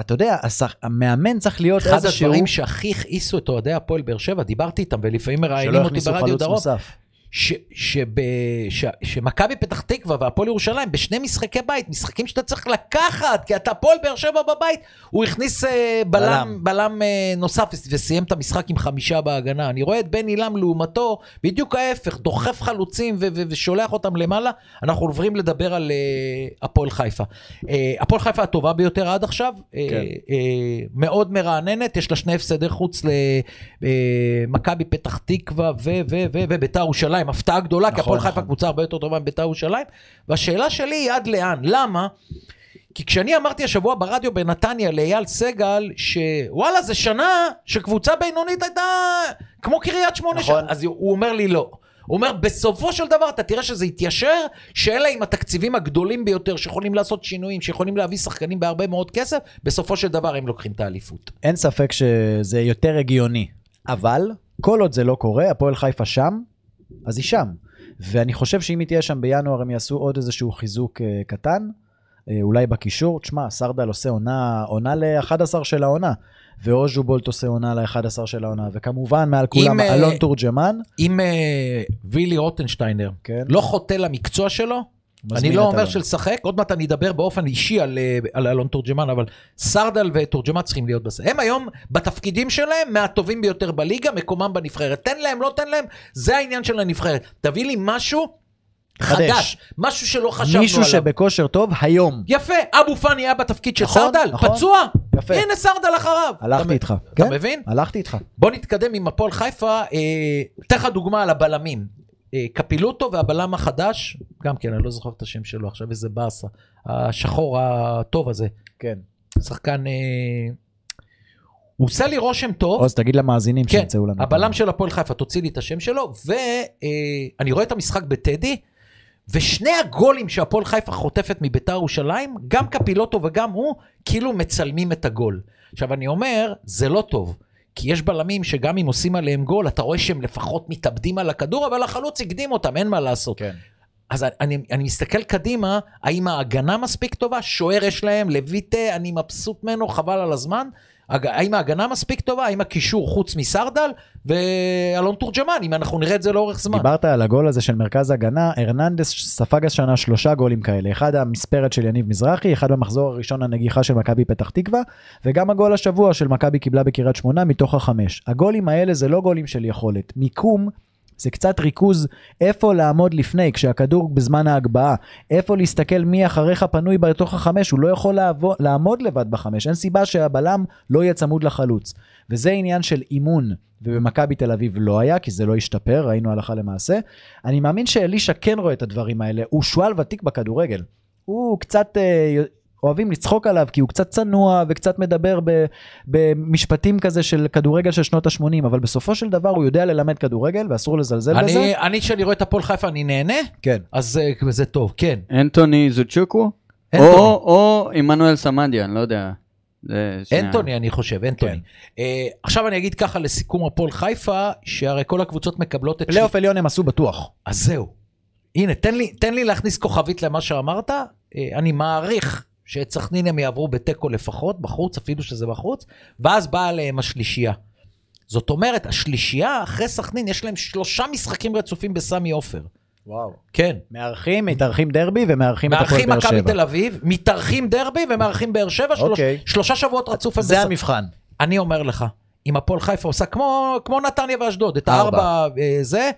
אתה יודע, השח... המאמן צריך להיות אחד איזשהו... הדברים שהכי הכעיסו את אוהדי הפועל באר שבע, דיברתי איתם, ולפעמים מראיינים שלא אותי יכניסו ברדיו חלוץ דרום, נוסף. ש- שב- ש- שמכבי פתח תקווה והפועל ירושלים בשני משחקי בית, משחקים שאתה צריך לקחת, כי אתה הפועל באר שבע בבית, הוא הכניס אה, בלם, בלם. בלם אה, נוסף וסיים את המשחק עם חמישה בהגנה. אני רואה את בן עילם לעומתו, בדיוק ההפך, דוחף חלוצים ו- ו- ושולח אותם למעלה. אנחנו עוברים לדבר על אה, הפועל חיפה. אה, הפועל חיפה הטובה ביותר עד עכשיו, כן. אה, מאוד מרעננת, יש לה שני הפסדי חוץ למכבי פתח תקווה וביתר ירושלים, הפתעה גדולה, כי נכון, הפועל חיפה נכון. קבוצה הרבה יותר טובה מביתר ירושלים. והשאלה שלי היא עד לאן, למה? כי כשאני אמרתי השבוע ברדיו בנתניה לאייל סגל, שוואלה, זה שנה שקבוצה בינונית הייתה כמו קריית שמונה נכון. שנה, אז הוא אומר לי לא. הוא אומר, בסופו של דבר אתה תראה שזה יתיישר, שאלה עם התקציבים הגדולים ביותר שיכולים לעשות שינויים, שיכולים להביא שחקנים בהרבה מאוד כסף, בסופו של דבר הם לוקחים את האליפות. אין ספק שזה יותר הגיוני, אבל כל עוד זה לא קורה, הפועל חיפה שם, אז היא שם. ואני חושב שאם היא תהיה שם בינואר, הם יעשו עוד איזשהו חיזוק אה, קטן, אה, אולי בקישור. תשמע, סרדל עושה עונה, עונה ל-11 של העונה, ואוז'ו בולט עושה עונה ל-11 של העונה, וכמובן, מעל כולם, אה, אלון תורג'מן, אם וילי רוטנשטיינר כן, לא חוטא למקצוע שלו, אני לא אומר. שלשחק, עוד מעט אני אדבר באופן אישי על, אה, על אלון תורג'מן, אבל סרדל ותורג'מן צריכים להיות בזה. הם היום בתפקידים שלהם מהטובים ביותר בליגה, מקומם בנבחרת. תן להם, לא תן להם, זה העניין של הנבחרת. תביא לי משהו חדש. חדש, משהו שלא חשבנו מישהו עליו. שבכושר טוב היום. יפה, אבו פאני היה בתפקיד של נכון, סרדל, נכון. פצוע, יפה. הנה סרדל אחריו. הלכתי אתה- איתך. אתה כן? מבין? הלכתי איתך. בוא נתקדם עם הפועל חיפה, אה, אתן לך דוגמה על הבלמים. אה, קפילוטו והבלם החדש, גם כן, אני לא זוכר את השם שלו עכשיו, איזה באסה. השחור הטוב הזה, כן. שחקן... אה, הוא עושה לי רושם טוב. עוז, תגיד למאזינים כן, שימצאו לנו. הבלם של הפועל חיפה, תוציא לי את השם שלו, ואני רואה את המשחק בטדי, ושני הגולים שהפועל חיפה חוטפת מביתר ירושלים, גם קפילוטו וגם הוא, כאילו מצלמים את הגול. עכשיו אני אומר, זה לא טוב. כי יש בלמים שגם אם עושים עליהם גול, אתה רואה שהם לפחות מתאבדים על הכדור, אבל החלוץ הקדים אותם, אין מה לעשות. כן. אז אני, אני מסתכל קדימה, האם ההגנה מספיק טובה? שוער יש להם, לויטה, אני מבסוט ממנו, חבל על הזמן. האם ההגנה מספיק טובה? האם הקישור חוץ מסרדל? ואלון תורג'מן, אם אנחנו נראה את זה לאורך זמן. דיברת על הגול הזה של מרכז הגנה, הרננדס ספג השנה שלושה גולים כאלה, אחד המספרת של יניב מזרחי, אחד במחזור הראשון הנגיחה של מכבי פתח תקווה, וגם הגול השבוע של מכבי קיבלה בקריית שמונה מתוך החמש. הגולים האלה זה לא גולים של יכולת, מיקום זה קצת ריכוז איפה לעמוד לפני, כשהכדור בזמן ההגבהה, איפה להסתכל מי אחריך פנוי בתוך החמש, הוא לא יכול לעבוד, לעמוד לבד בחמש, אין סיבה שהבלם לא יהיה צמוד לחלוץ. וזה עניין של אימון, ובמכבי תל אביב לא היה, כי זה לא השתפר, ראינו הלכה למעשה. אני מאמין שאלישע כן רואה את הדברים האלה, הוא שועל ותיק בכדורגל. הוא קצת אה, אוהבים לצחוק עליו כי הוא קצת צנוע וקצת מדבר ב, במשפטים כזה של כדורגל של שנות ה-80 אבל בסופו של דבר הוא יודע ללמד כדורגל ואסור לזלזל בזה. אני, אני, כשאני רואה את הפועל חיפה, אני נהנה, כן. אז אה, זה טוב, כן. אנטוני זוצ'וקו? אנטוני. או, או עמנואל סמדיה, אני לא יודע. זה. אנטוני, אני חושב, אנטוני. כן. אה, עכשיו אני אגיד ככה לסיכום הפועל חיפה, שהרי כל הקבוצות מקבלות את... פלייאוף עליון הם עשו בטוח. אז זהו. הנה, תן לי, תן לי להכניס כוכבית למה שאמרת. אה, אני מעריך שאת סכנין הם יעברו בתיקו לפחות, בחוץ, אפילו שזה בחוץ, ואז באה עליהם השלישייה. זאת אומרת, השלישייה אחרי סכנין, יש להם שלושה משחקים רצופים בסמי עופר. וואו. כן. מארחים, מתארחים דרבי ומארחים את הפועל מארחים באר מכבי שבע. תל אביב, מתארחים דרבי ומארחים באר שבע, שלוש, אוקיי. שלושה שבועות רצוף. זה בס- המבחן. אני אומר לך, אם הפועל חיפה עושה כמו, כמו נתניה ואשדוד, את ארבע. הארבע אה, זה,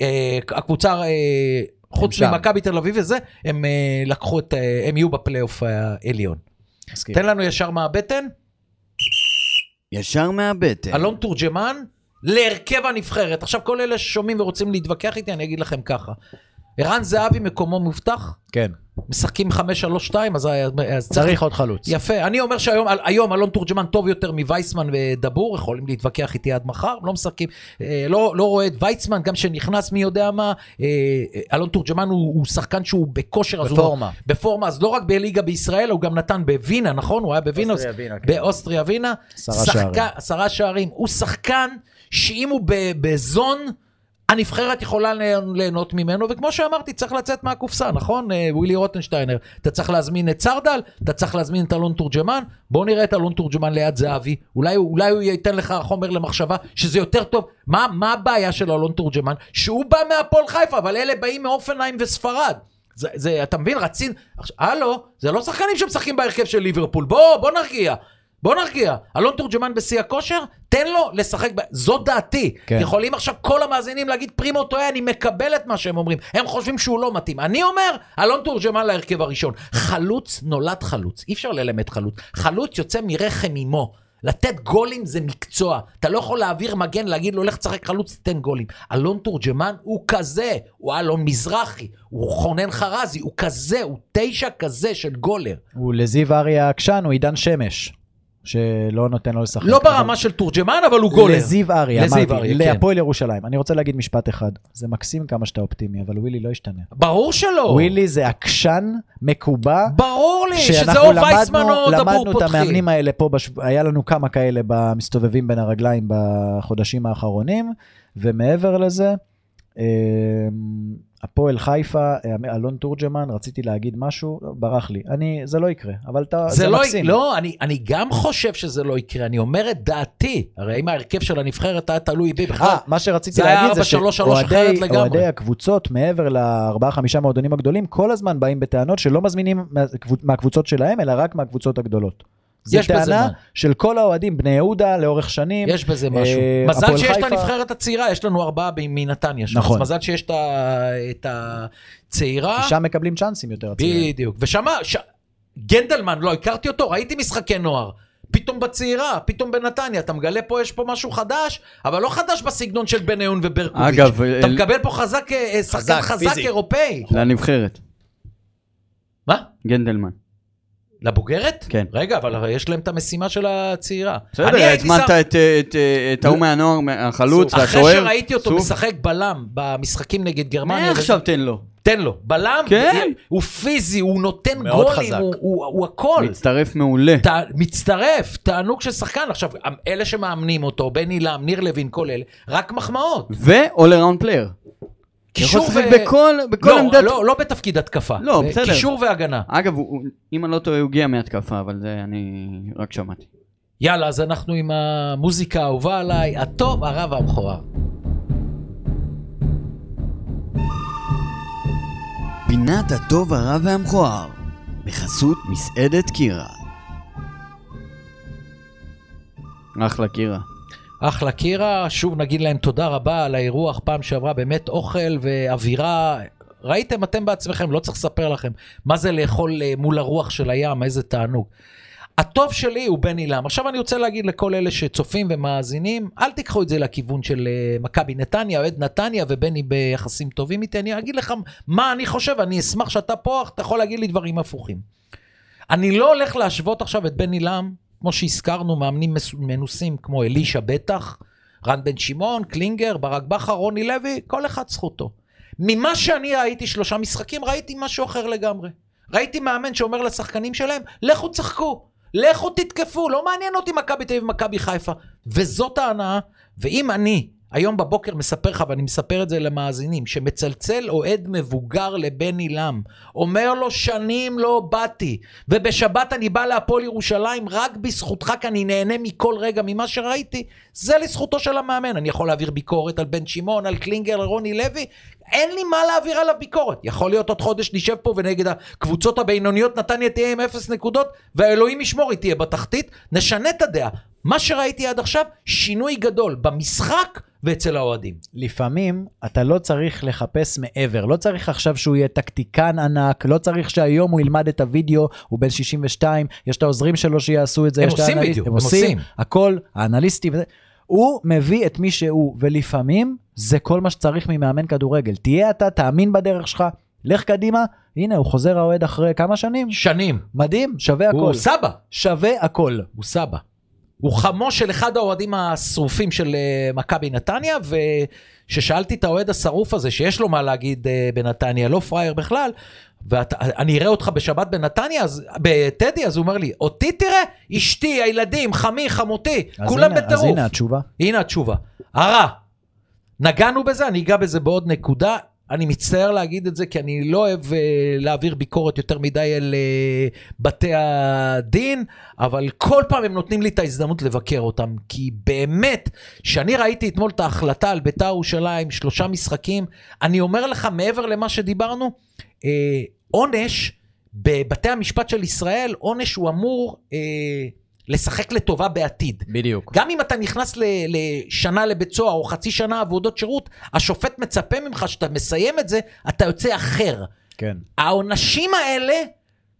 אה, הקבוצה, אה, חוץ. ממכבי תל אביב וזה, הם אה, לקחו את, אה, הם יהיו בפלייאוף העליון. מסכים. תן לנו ישר מהבטן, ישר מהבטן. אלון תורג'מן להרכב הנבחרת. עכשיו כל אלה ששומעים ורוצים להתווכח איתי, אני אגיד לכם ככה. ערן זהבי מקומו מובטח, כן. משחקים 5-3-2, אז, אז צריך עוד חלוץ. יפה, אני אומר שהיום היום אלון תורג'מן טוב יותר מווייסמן ודבור, יכולים להתווכח איתי עד מחר, לא משחקים, אה, לא, לא רואה את וייסמן, גם שנכנס מי יודע מה, אה, אלון תורג'מן הוא, הוא שחקן שהוא בכושר, אז הוא, בפורמה. בפורמה, אז לא רק בליגה בישראל, הוא גם נתן בווינה, נכון? הוא היה בווינה, אוסטריה ווינה, כן. באוסטריה ווינה, עשרה שערים. עשרה שערים, הוא שחקן שאם הוא ב- בזון, הנבחרת יכולה לה- ליהנות ממנו, וכמו שאמרתי, צריך לצאת מהקופסה, נכון? אה, ווילי רוטנשטיינר, אתה צריך להזמין את סרדל, אתה צריך להזמין את אלון תורג'מן, בוא נראה את אלון תורג'מן ליד זהבי, אולי, אולי הוא ייתן לך חומר למחשבה שזה יותר טוב. מה, מה הבעיה של אלון תורג'מן? שהוא בא מהפועל חיפה, אבל אלה באים מאופנהיים וספרד. זה, זה, אתה מבין, רצין, הלו, זה לא שחקנים שמשחקים בהרכב של ליברפול, בוא, בוא נרגיע. בוא נרגיע, אלון תורג'מן בשיא הכושר, תן לו לשחק, ב... זו דעתי. כן. יכולים עכשיו כל המאזינים להגיד פרימו טועה, אני מקבל את מה שהם אומרים. הם חושבים שהוא לא מתאים. אני אומר, אלון תורג'מן להרכב הראשון. חלוץ נולד חלוץ, אי אפשר ללמד חלוץ. חלוץ יוצא מרחם אמו. לתת גולים זה מקצוע. אתה לא יכול להעביר מגן, להגיד לו, לך תשחק חלוץ, תתן גולים. אלון תורג'מן הוא כזה, הוא אלון מזרחי, הוא רונן חרזי, הוא כזה, הוא תשע כזה של גולר. הוא לזיו אריה העקשן, הוא עידן שמש, שלא נותן לו לשחק. לא אבל- ברמה של תורג'מן, אבל הוא גולר. לזיו אריה, לזיו אמרתי, כן. להפועל ירושלים. אני רוצה להגיד משפט אחד, זה מקסים כמה שאתה אופטימי, אבל ווילי לא ישתנה. ברור שלא. ווילי זה עקשן מקובע, ברור לי, שזה או וייסמן או דבור למדנו את. המאמנים האלה פה, בש... היה לנו כמה כאלה במסתובבים בין הרגליים בחודשים האחרונים, ומעבר לזה, אמ, הפועל חיפה, אה, אלון תורג'מן, רציתי להגיד משהו, ברח לי. אני, זה לא יקרה, אבל אתה, זה, זה לא, מקסים. לא אני, אני גם חושב שזה לא יקרה, אני אומר את דעתי. הרי אם ההרכב של הנבחרת היה תלוי בי בכלל, אה, מה שרציתי להגיד זה 4-3-3 אחרת שאוהדי הקבוצות, מעבר לארבעה חמישה מועדונים הגדולים, כל הזמן באים בטענות שלא מזמינים מהקבוצ- מהקבוצות שלהם, אלא רק מהקבוצות הגדולות. יש בזה טענה מה. של כל האוהדים, בני יהודה לאורך שנים. יש בזה משהו. אה, מזל שיש את הנבחרת הצעירה, יש לנו ארבעה מנתניה שם. נכון. אז מזל שיש את ה- את הצעירה. כי שם מקבלים צ'אנסים יותר. הצעירים. בדיוק. ושם, ש... גנדלמן, לא הכרתי אותו, ראיתי משחקי נוער. פתאום בצעירה, פתאום בנתניה, אתה מגלה פה, יש פה משהו חדש, אבל לא חדש בסגנון של בניון וברקוביץ'. אגב, אתה אל- מקבל פה חזק, אה, שחקן חזק, חזק פיזי. אירופאי. לנבחרת. מה? גנדלמן. לבוגרת? כן. רגע, אבל יש להם את המשימה של הצעירה. אני בסדר, הזמנת שם- את, אה, את, אה, את ההוא מהנוער, החלוץ אחרי והשוער. שראיתי אותו סוף. משחק בלם במשחקים נגד גרמניה, מה עכשיו תן לו? תן לו, בלם, כן. הוא פיזי, הוא נותן מאוד גולים, חזק. הוא, הוא, הוא הכל. מצטרף מעולה. ת, מצטרף, תענוג של שחקן. עכשיו, אלה שמאמנים אותו, בני לם, ניר לוין, כל אלה, רק מחמאות. ו-all around player. קישור לשחק בכל, בכל לא, עמדת... לא, לא בתפקיד התקפה. לא, בסדר. קישור והגנה. אגב, הוא- הוא- אם אני לא טועה, הוא הגיע מהתקפה, אבל זה אני רק שמעתי. יאללה, אז אנחנו עם המוזיקה האהובה עליי, הטוב, הרע והמכוער. פינת הטוב, הרע והמכוער, בחסות מסעדת קירה. אחלה קירה. אחלה קירה, שוב נגיד להם תודה רבה על האירוח פעם שעברה, באמת אוכל ואווירה. ראיתם אתם בעצמכם, לא צריך לספר לכם מה זה לאכול אה, מול הרוח של הים, איזה תענוג. הטוב שלי הוא בן עילם. עכשיו אני רוצה להגיד לכל אלה שצופים ומאזינים, אל תיקחו את זה לכיוון של אה, מכבי נתניה, אוהד נתניה ובני ביחסים טובים איתי, אני אגיד לך מה אני חושב, אני אשמח שאתה פה, אתה יכול להגיד לי דברים הפוכים. אני לא הולך להשוות עכשיו את בן עילם, כמו שהזכרנו, מאמנים מנוסים כמו אלישע בטח, רן בן שמעון, קלינגר, ברק בכר, רוני לוי, כל אחד זכותו. ממה שאני ראיתי שלושה משחקים, ראיתי משהו אחר לגמרי. ראיתי מאמן שאומר לשחקנים שלהם, לכו תשחקו, לכו תתקפו, לא מעניין אותי מכבי תל אביב ומכבי חיפה. וזאת ההנאה, ואם אני היום בבוקר מספר לך, ואני מספר את זה למאזינים, שמצלצל אוהד מבוגר לבן עילם, אומר לו שנים לא באתי, ובשבת אני בא להפועל ירושלים רק בזכותך, כי אני נהנה מכל רגע ממה שראיתי, זה לזכותו של המאמן. אני יכול להעביר ביקורת על בן שמעון, על קלינגר, על רוני לוי, אין לי מה להעביר עליו ביקורת. יכול להיות עוד חודש נשב פה ונגד הקבוצות הבינוניות נתניה תהיה עם אפס נקודות, והאלוהים ישמור היא תהיה בתחתית, נשנה את הדעה. מה שראיתי עד עכשיו, שינוי גדול במשחק ואצל האוהדים. לפעמים אתה לא צריך לחפש מעבר, לא צריך עכשיו שהוא יהיה טקטיקן ענק, לא צריך שהיום הוא ילמד את הוידאו, הוא בן 62, יש את העוזרים שלו שיעשו את זה. הם עושים האנליסט- וידאו, הם הם עושים, עושים. הכל, האנליסטים וזה. הוא מביא את מי שהוא, ולפעמים זה כל מה שצריך ממאמן כדורגל. תהיה אתה, תאמין בדרך שלך, לך קדימה, הנה הוא חוזר האוהד אחרי כמה שנים, שנים. מדהים, שווה הכל, הוא סבא. שווה הכל. הוא סבא. הוא חמו של אחד האוהדים השרופים של אה, מכבי נתניה, וכששאלתי את האוהד השרוף הזה, שיש לו מה להגיד אה, בנתניה, לא פראייר בכלל, ואני אראה אותך בשבת בנתניה, אז, בטדי, אז הוא אומר לי, אותי תראה, אשתי, הילדים, חמי, חמותי, אז כולם הנה- אז בטירוף. הנה התשובה. הנה התשובה. הרע. נגענו בזה, אני אגע בזה בעוד נקודה. אני מצטער להגיד את זה, כי אני לא אוהב uh, להעביר ביקורת יותר מדי על uh, בתי הדין, אבל כל פעם הם נותנים לי את ההזדמנות לבקר אותם. כי באמת, כשאני ראיתי אתמול את ההחלטה על בית"ר ירושלים, שלושה משחקים, אני אומר לך, מעבר למה שדיברנו, uh, עונש בבתי המשפט של ישראל, עונש הוא אמור uh, לשחק לטובה בעתיד. בדיוק. גם אם אתה נכנס ל- לשנה לבית סוהר או חצי שנה עבודות שירות, השופט מצפה ממך שאתה מסיים את זה, אתה יוצא אחר. כן. העונשים האלה,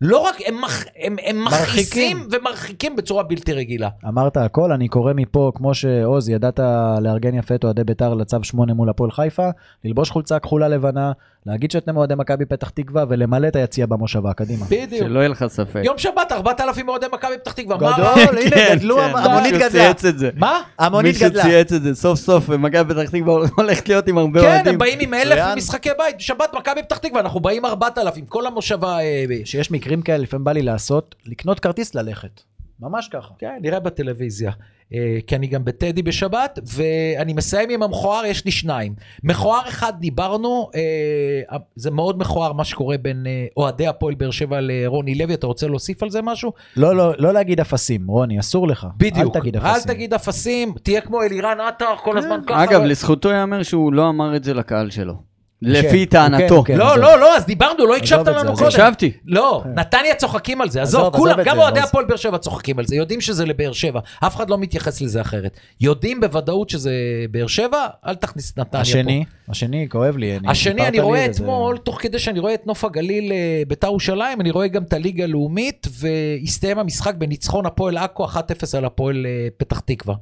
לא רק, הם, מח, הם, הם מכעיסים מרחיקים. ומרחיקים בצורה בלתי רגילה. אמרת הכל, אני קורא מפה, כמו שעוז, ידעת לארגן יפה את אוהדי בית"ר לצו 8 מול הפועל חיפה, ללבוש חולצה כחולה לבנה, להגיד שאתם אוהדי מכבי פתח תקווה ולמלא את היציע במושבה, קדימה. בדיוק. שלא יהיה לך ספק. יום שבת, 4,000 אוהדי מכבי פתח תקווה. גדול, הנה, גדלו, המונית מישהו גדלה. צייץ את זה. מה? המונית מישהו גדלה. צייץ את זה, סוף סוף, מכבי פתח תקווה הולכת להיות עם הרבה כן, אוהדים. הם באים עם אלף. משחקי בית. בשבת מכבי פתח תקווה, אנחנו באים 4,000, כל המושבה... אה, שיש מקרים כאלה, לפעמים בא לי לעשות, לקנות כרטיס ללכת. ממש ככה. כן, נראה בטלוויזיה. אה, כי אני גם בטדי בשבת, ואני מסיים עם המכוער, יש לי שניים. מכוער אחד דיברנו, אה, זה מאוד מכוער מה שקורה בין אה, אוהדי הפועל באר שבע לרוני לוי, אתה רוצה להוסיף על זה משהו? לא, לא, לא להגיד אפסים, רוני, אסור לך. בדיוק. אל תגיד אל אפסים. תגיד אפסים, תהיה כמו אלירן עטר כל הזמן ככה. אגב, לזכותו ייאמר שהוא לא אמר את זה לקהל שלו. כן, לפי הוא טענתו. כן, כן. לא. לא, לא, אז דיברנו, לא הקשבת לנו. קודם. הקשבתי. לא, נתניה צוחקים על זה, עזוב, כולם, גם אוהדי. הפועל באר שבע צוחקים על זה, יודעים שזה לבאר שבע, אף אחד לא מתייחס לזה אחרת. יודעים בוודאות שזה באר שבע, אל תכניס את נתניה פה. השני, השני, כואב לי. אני- השני, אני רואה אתמול, תוך כדי שאני רואה את נוף הגליל אה, ביתר ירושלים, אני רואה גם את הליגה הלאומית, והסתיים המשחק בניצחון הפועל עכו 1-0 על הפועל אה, פתח תקווה.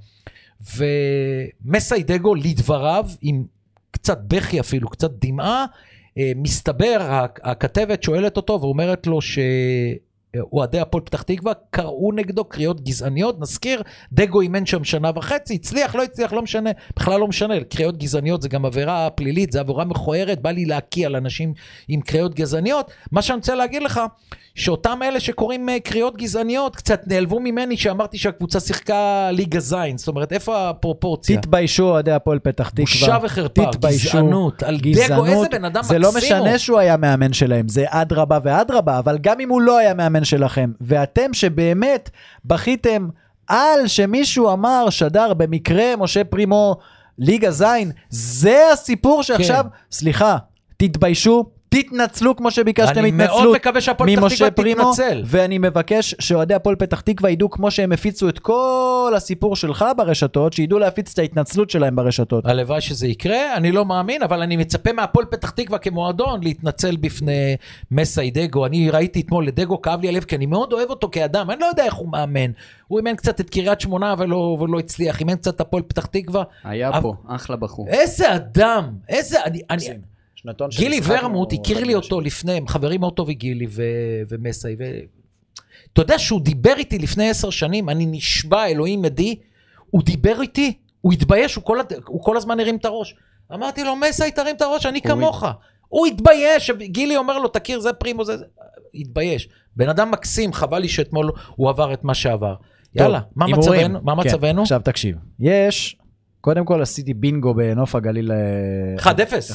ומסיידגו, לדבריו, עם קצת בכי אפילו, קצת דמעה, אה, מסתבר, הכ- הכתבת שואלת אותו ואומרת לו אוהדי הפועל פתח תקווה קראו נגדו קריאות גזעניות, נזכיר, דגו אימן שם שנה וחצי, הצליח, לא הצליח, לא משנה, בכלל לא משנה, קריאות גזעניות זה גם עבירה פלילית, זה עבירה מכוערת, בא לי להקיא על אנשים עם קריאות גזעניות. מה שאני רוצה להגיד לך, שאותם אלה שקוראים אה, קריאות גזעניות קצת נעלבו ממני שאמרתי שהקבוצה שיחקה ליגה זין, זאת אומרת, איפה הפרופורציה? תתביישו אוהדי הפועל פתח תקווה. בושה וחרפה. גזענות, על דגו, איזה בן אדם זה לא מקסים הוא. משנה שהוא היה מאמן שלהם, זה אדרבה ואדרבה, אבל גם אם הוא לא היה מאמן שלכם, ואתם שבאמת בכיתם על שמישהו אמר, שדר במקרה משה פרימו, ליגה זין, זה הסיפור שעכשיו, כן. סליחה, תתביישו. תתנצלו כמו שביקשתם אני מאוד התנצלות מקווה שהפועל פתח ממשה תקווה פרימו, תתנצל. ואני מבקש שאוהדי הפועל פתח תקווה ידעו כמו שהם הפיצו את כל הסיפור שלך ברשתות, שידעו להפיץ את ההתנצלות שלהם ברשתות. הלוואי שזה יקרה, אני לא מאמין, אבל אני מצפה מהפועל פתח תקווה כמועדון להתנצל בפני מסי דגו. אני ראיתי אתמול את דגו, כאב לי הלב, כי אני מאוד אוהב אותו כאדם, אני לא יודע איך הוא מאמן. הוא אימן קצת את קריית שמונה ולא, ולא הצליח, אימן קצת את הפועל פתח תקווה. היה אבל- פה, אחלה בחור. איזה אדם, איזה... אני, אני, שנתון גילי שמשחקנו, ורמוט הוא הכיר לי אותו לפני, הם חברים מאוד טובים גילי ו... ומסי. ו... אתה יודע שהוא דיבר איתי לפני עשר שנים, אני נשבע, אלוהים עדי, הוא דיבר איתי, הוא התבייש, הוא כל, הוא כל הזמן הרים את הראש. אמרתי לו, מסי, תרים את הראש, אני הוא כמוך. הוא התבייש, גילי אומר לו, תכיר, זה פרימו, זה... זה." התבייש. בן אדם מקסים, חבל לי שאתמול הוא עבר את מה שעבר. יאללה, מה. מצבנו? מה כן, מצבנו? עכשיו תקשיב, יש, קודם כל עשיתי בינגו בנוף הגליל אה, 1-0.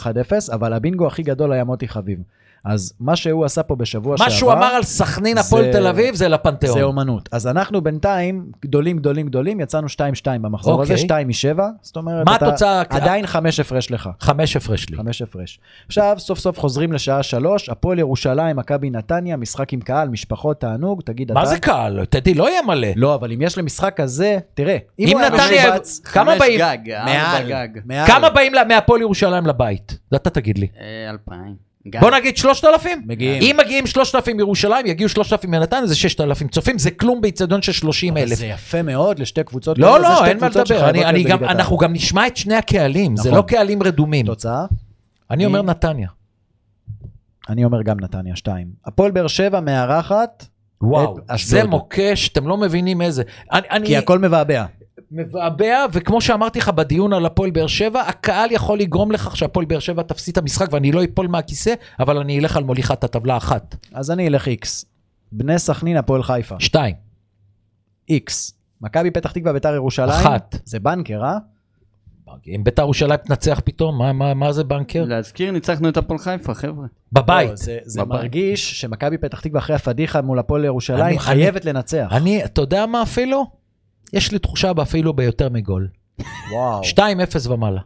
1-0, אבל הבינגו הכי גדול היה מוטי חביב. אז מה שהוא עשה פה בשבוע שעבר... מה שהוא אמר על סכנין הפועל תל אביב זה לפנתיאון. זה אומנות. אז אנחנו בינתיים, גדולים, גדולים, גדולים, יצאנו 2-2 במחזור הזה, אוקיי. 2 מ-7, זאת אומרת, מה אתה התוצאה? עדיין 5 הפרש לך. 5 הפרש לי. 5 הפרש. עכשיו, סוף סוף חוזרים לשעה 3, הפועל ירושלים, מכבי נתניה, משחק עם קהל, משפחות, תענוג, תגיד אתה. מה זה קהל? טדי לא יהיה מלא. לא, אבל אם יש למשחק כזה, תראה, אם, אם נתניה... כמה באים? גג, כמה באים מהפועל ירושלים לבית? אתה תגיד לי. 2,000. גם. בוא נגיד 3,000? מגיעים. אם מגיעים 3,000 מירושלים, יגיעו 3,000 מנתניה, זה 6,000 צופים, זה כלום באיצטדיון של 30 אלף. זה יפה מאוד לשתי קבוצות. לא, לא, אין מה לדבר. אני, אני גם, אנחנו גם נשמע את שני הקהלים, נכון. זה לא קהלים רדומים. תוצאה? אני אומר נתניה. אני אומר גם נתניה, 2. הפועל באר שבע מארחת וואו, זה מוקש, אתם לא מבינים איזה. אני, כי אני, הכל מבעבע. מבעבע, וכמו שאמרתי לך בדיון על הפועל באר שבע, הקהל יכול לגרום לכך שהפועל באר שבע תפסיד את המשחק ואני לא אפול מהכיסא, אבל אני אלך על מוליכת הטבלה אחת. אז אני אלך איקס. בני סכנין, הפועל חיפה. שתיים. איקס. מכבי פתח תקווה, ביתר ירושלים. אחת. זה בנקר, אה? אם ביתר ירושלים תנצח פתאום, מה, מה, מה זה בנקר? להזכיר, ניצחנו את הפועל חיפה, חבר'ה. בבית. לא, זה, זה בבית. מרגיש שמכבי פתח תקווה אחרי הפדיחה מול הפועל ירושלים אני- חייבת לנצח. אני, אתה יודע מה אפילו? יש לי תחושה אפילו ביותר מגול. וואו. 2-0 ומעלה.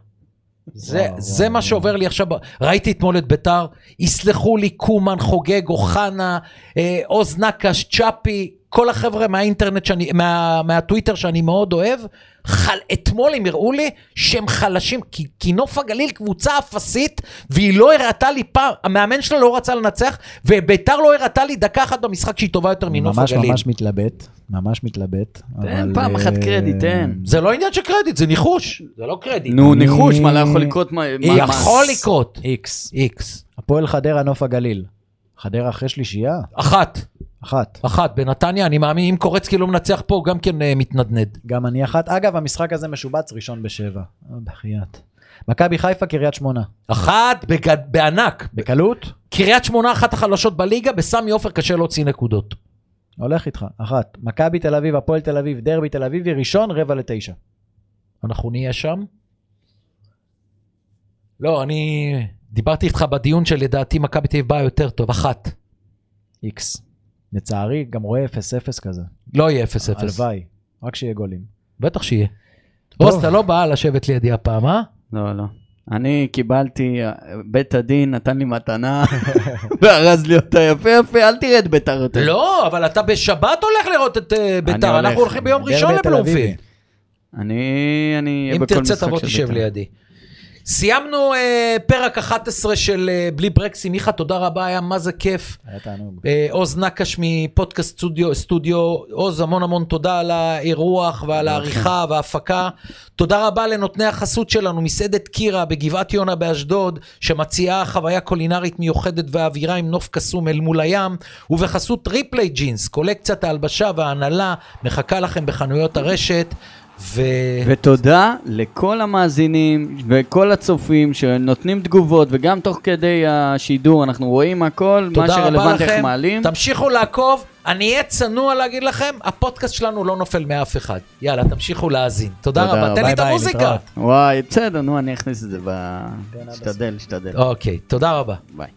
זה, וואו, זה וואו, מה. שעובר לי עכשיו, ראיתי אתמול את ביתר, יסלחו לי קומן, חוגג, אוחנה, אה, עוז נקש, צ'אפי, כל החבר'ה מהאינטרנט, שאני, מה, מהטוויטר שאני מאוד אוהב, חל, אתמול הם הראו לי שהם חלשים, כי, כי נוף הגליל קבוצה אפסית, והיא לא הראתה לי פעם, המאמן שלה לא רצה לנצח, וביתר לא הראתה לי דקה אחת במשחק שהיא טובה יותר מנוף ממש הגליל. ממש מתלבט, ממש מתלבט. תן אבל, פעם אחת אה, קרדיט, תן. זה לא עניין של קרדיט, זה ניחוש, זה לא קרדיט. נו, אני- ניחוש, מה לא יכול לקרות? מה- מה- מה- יכול לקרות. איקס. איקס. הפועל חדרה, נוף הגליל. חדרה אחרי שלישייה? אחת. אחת. אחת, בנתניה, אני מאמין, אם קורצקי לא מנצח פה, גם כן אה, מתנדנד. גם אני אחת. אגב, המשחק הזה משובץ ראשון בשבע. אה, בחייאת. מכבי חיפה, קריית שמונה. אחת בגד... בענק. בקלות? קריית שמונה אחת החלשות בליגה, בסמי עופר קשה להוציא נקודות. הולך איתך. אחת. מכבי תל אביב, הפועל תל אביב, דרבי תל אביבי, ראשון, רבע לתשע. אנחנו נהיה שם. לא, אני דיברתי איתך בדיון שלדעתי מכבי תל אביב באה יותר טוב, אחת. איקס. לצערי, גם רואה 0-0 כזה. לא יהיה 0-0. הלוואי. רק שיהיה גולים. בטח שיהיה. רוז, אתה לא בא לשבת לידי הפעם, אה? לא, לא. אני קיבלתי, בית הדין נתן לי מתנה, וארז לי אותה יפה יפה, אל תראה את ביתר יותר. לא, אבל אתה בשבת הולך לראות את אה, ביתר. אנחנו הולכים ביום ראשון לבלומפילד. אני, אני אהיה אם בכל תרצה משחק תבוא של תשב בית"ר. לידי. סיימנו אה, פרק 11 של אה, בלי ברקסי. מיכה, תודה רבה, היה מה זה כיף. היה תענוג. אה, עוז נקש מפודקאסט סטודיו, סטודיו. עוז, המון המון תודה על האירוח ועל העריכה וההפקה. תודה רבה לנותני החסות שלנו, מסעדת קירה בגבעת יונה באשדוד, שמציעה חוויה קולינרית מיוחדת ואווירה עם נוף קסום אל מול הים, ובחסות ריפלי ג'ינס, קולקציית ההלבשה וההנהלה, מחכה לכם בחנויות הרשת. ו... ותודה לכל המאזינים וכל הצופים שנותנים תגובות, וגם תוך כדי השידור אנחנו רואים הכל, מה תודה רבה שרלוונטי איך לכם, מעלים. תמשיכו לעקוב, אני אהיה צנוע להגיד לכם, הפודקאסט שלנו לא נופל מאף אחד. יאללה, תמשיכו להאזין. תודה תודה רבה, תן לי ביי את המוזיקה. וואי, בסדר, נו, אני אכניס את זה ב... עד שתדל, שתדל. אוקיי, תודה רבה. ביי.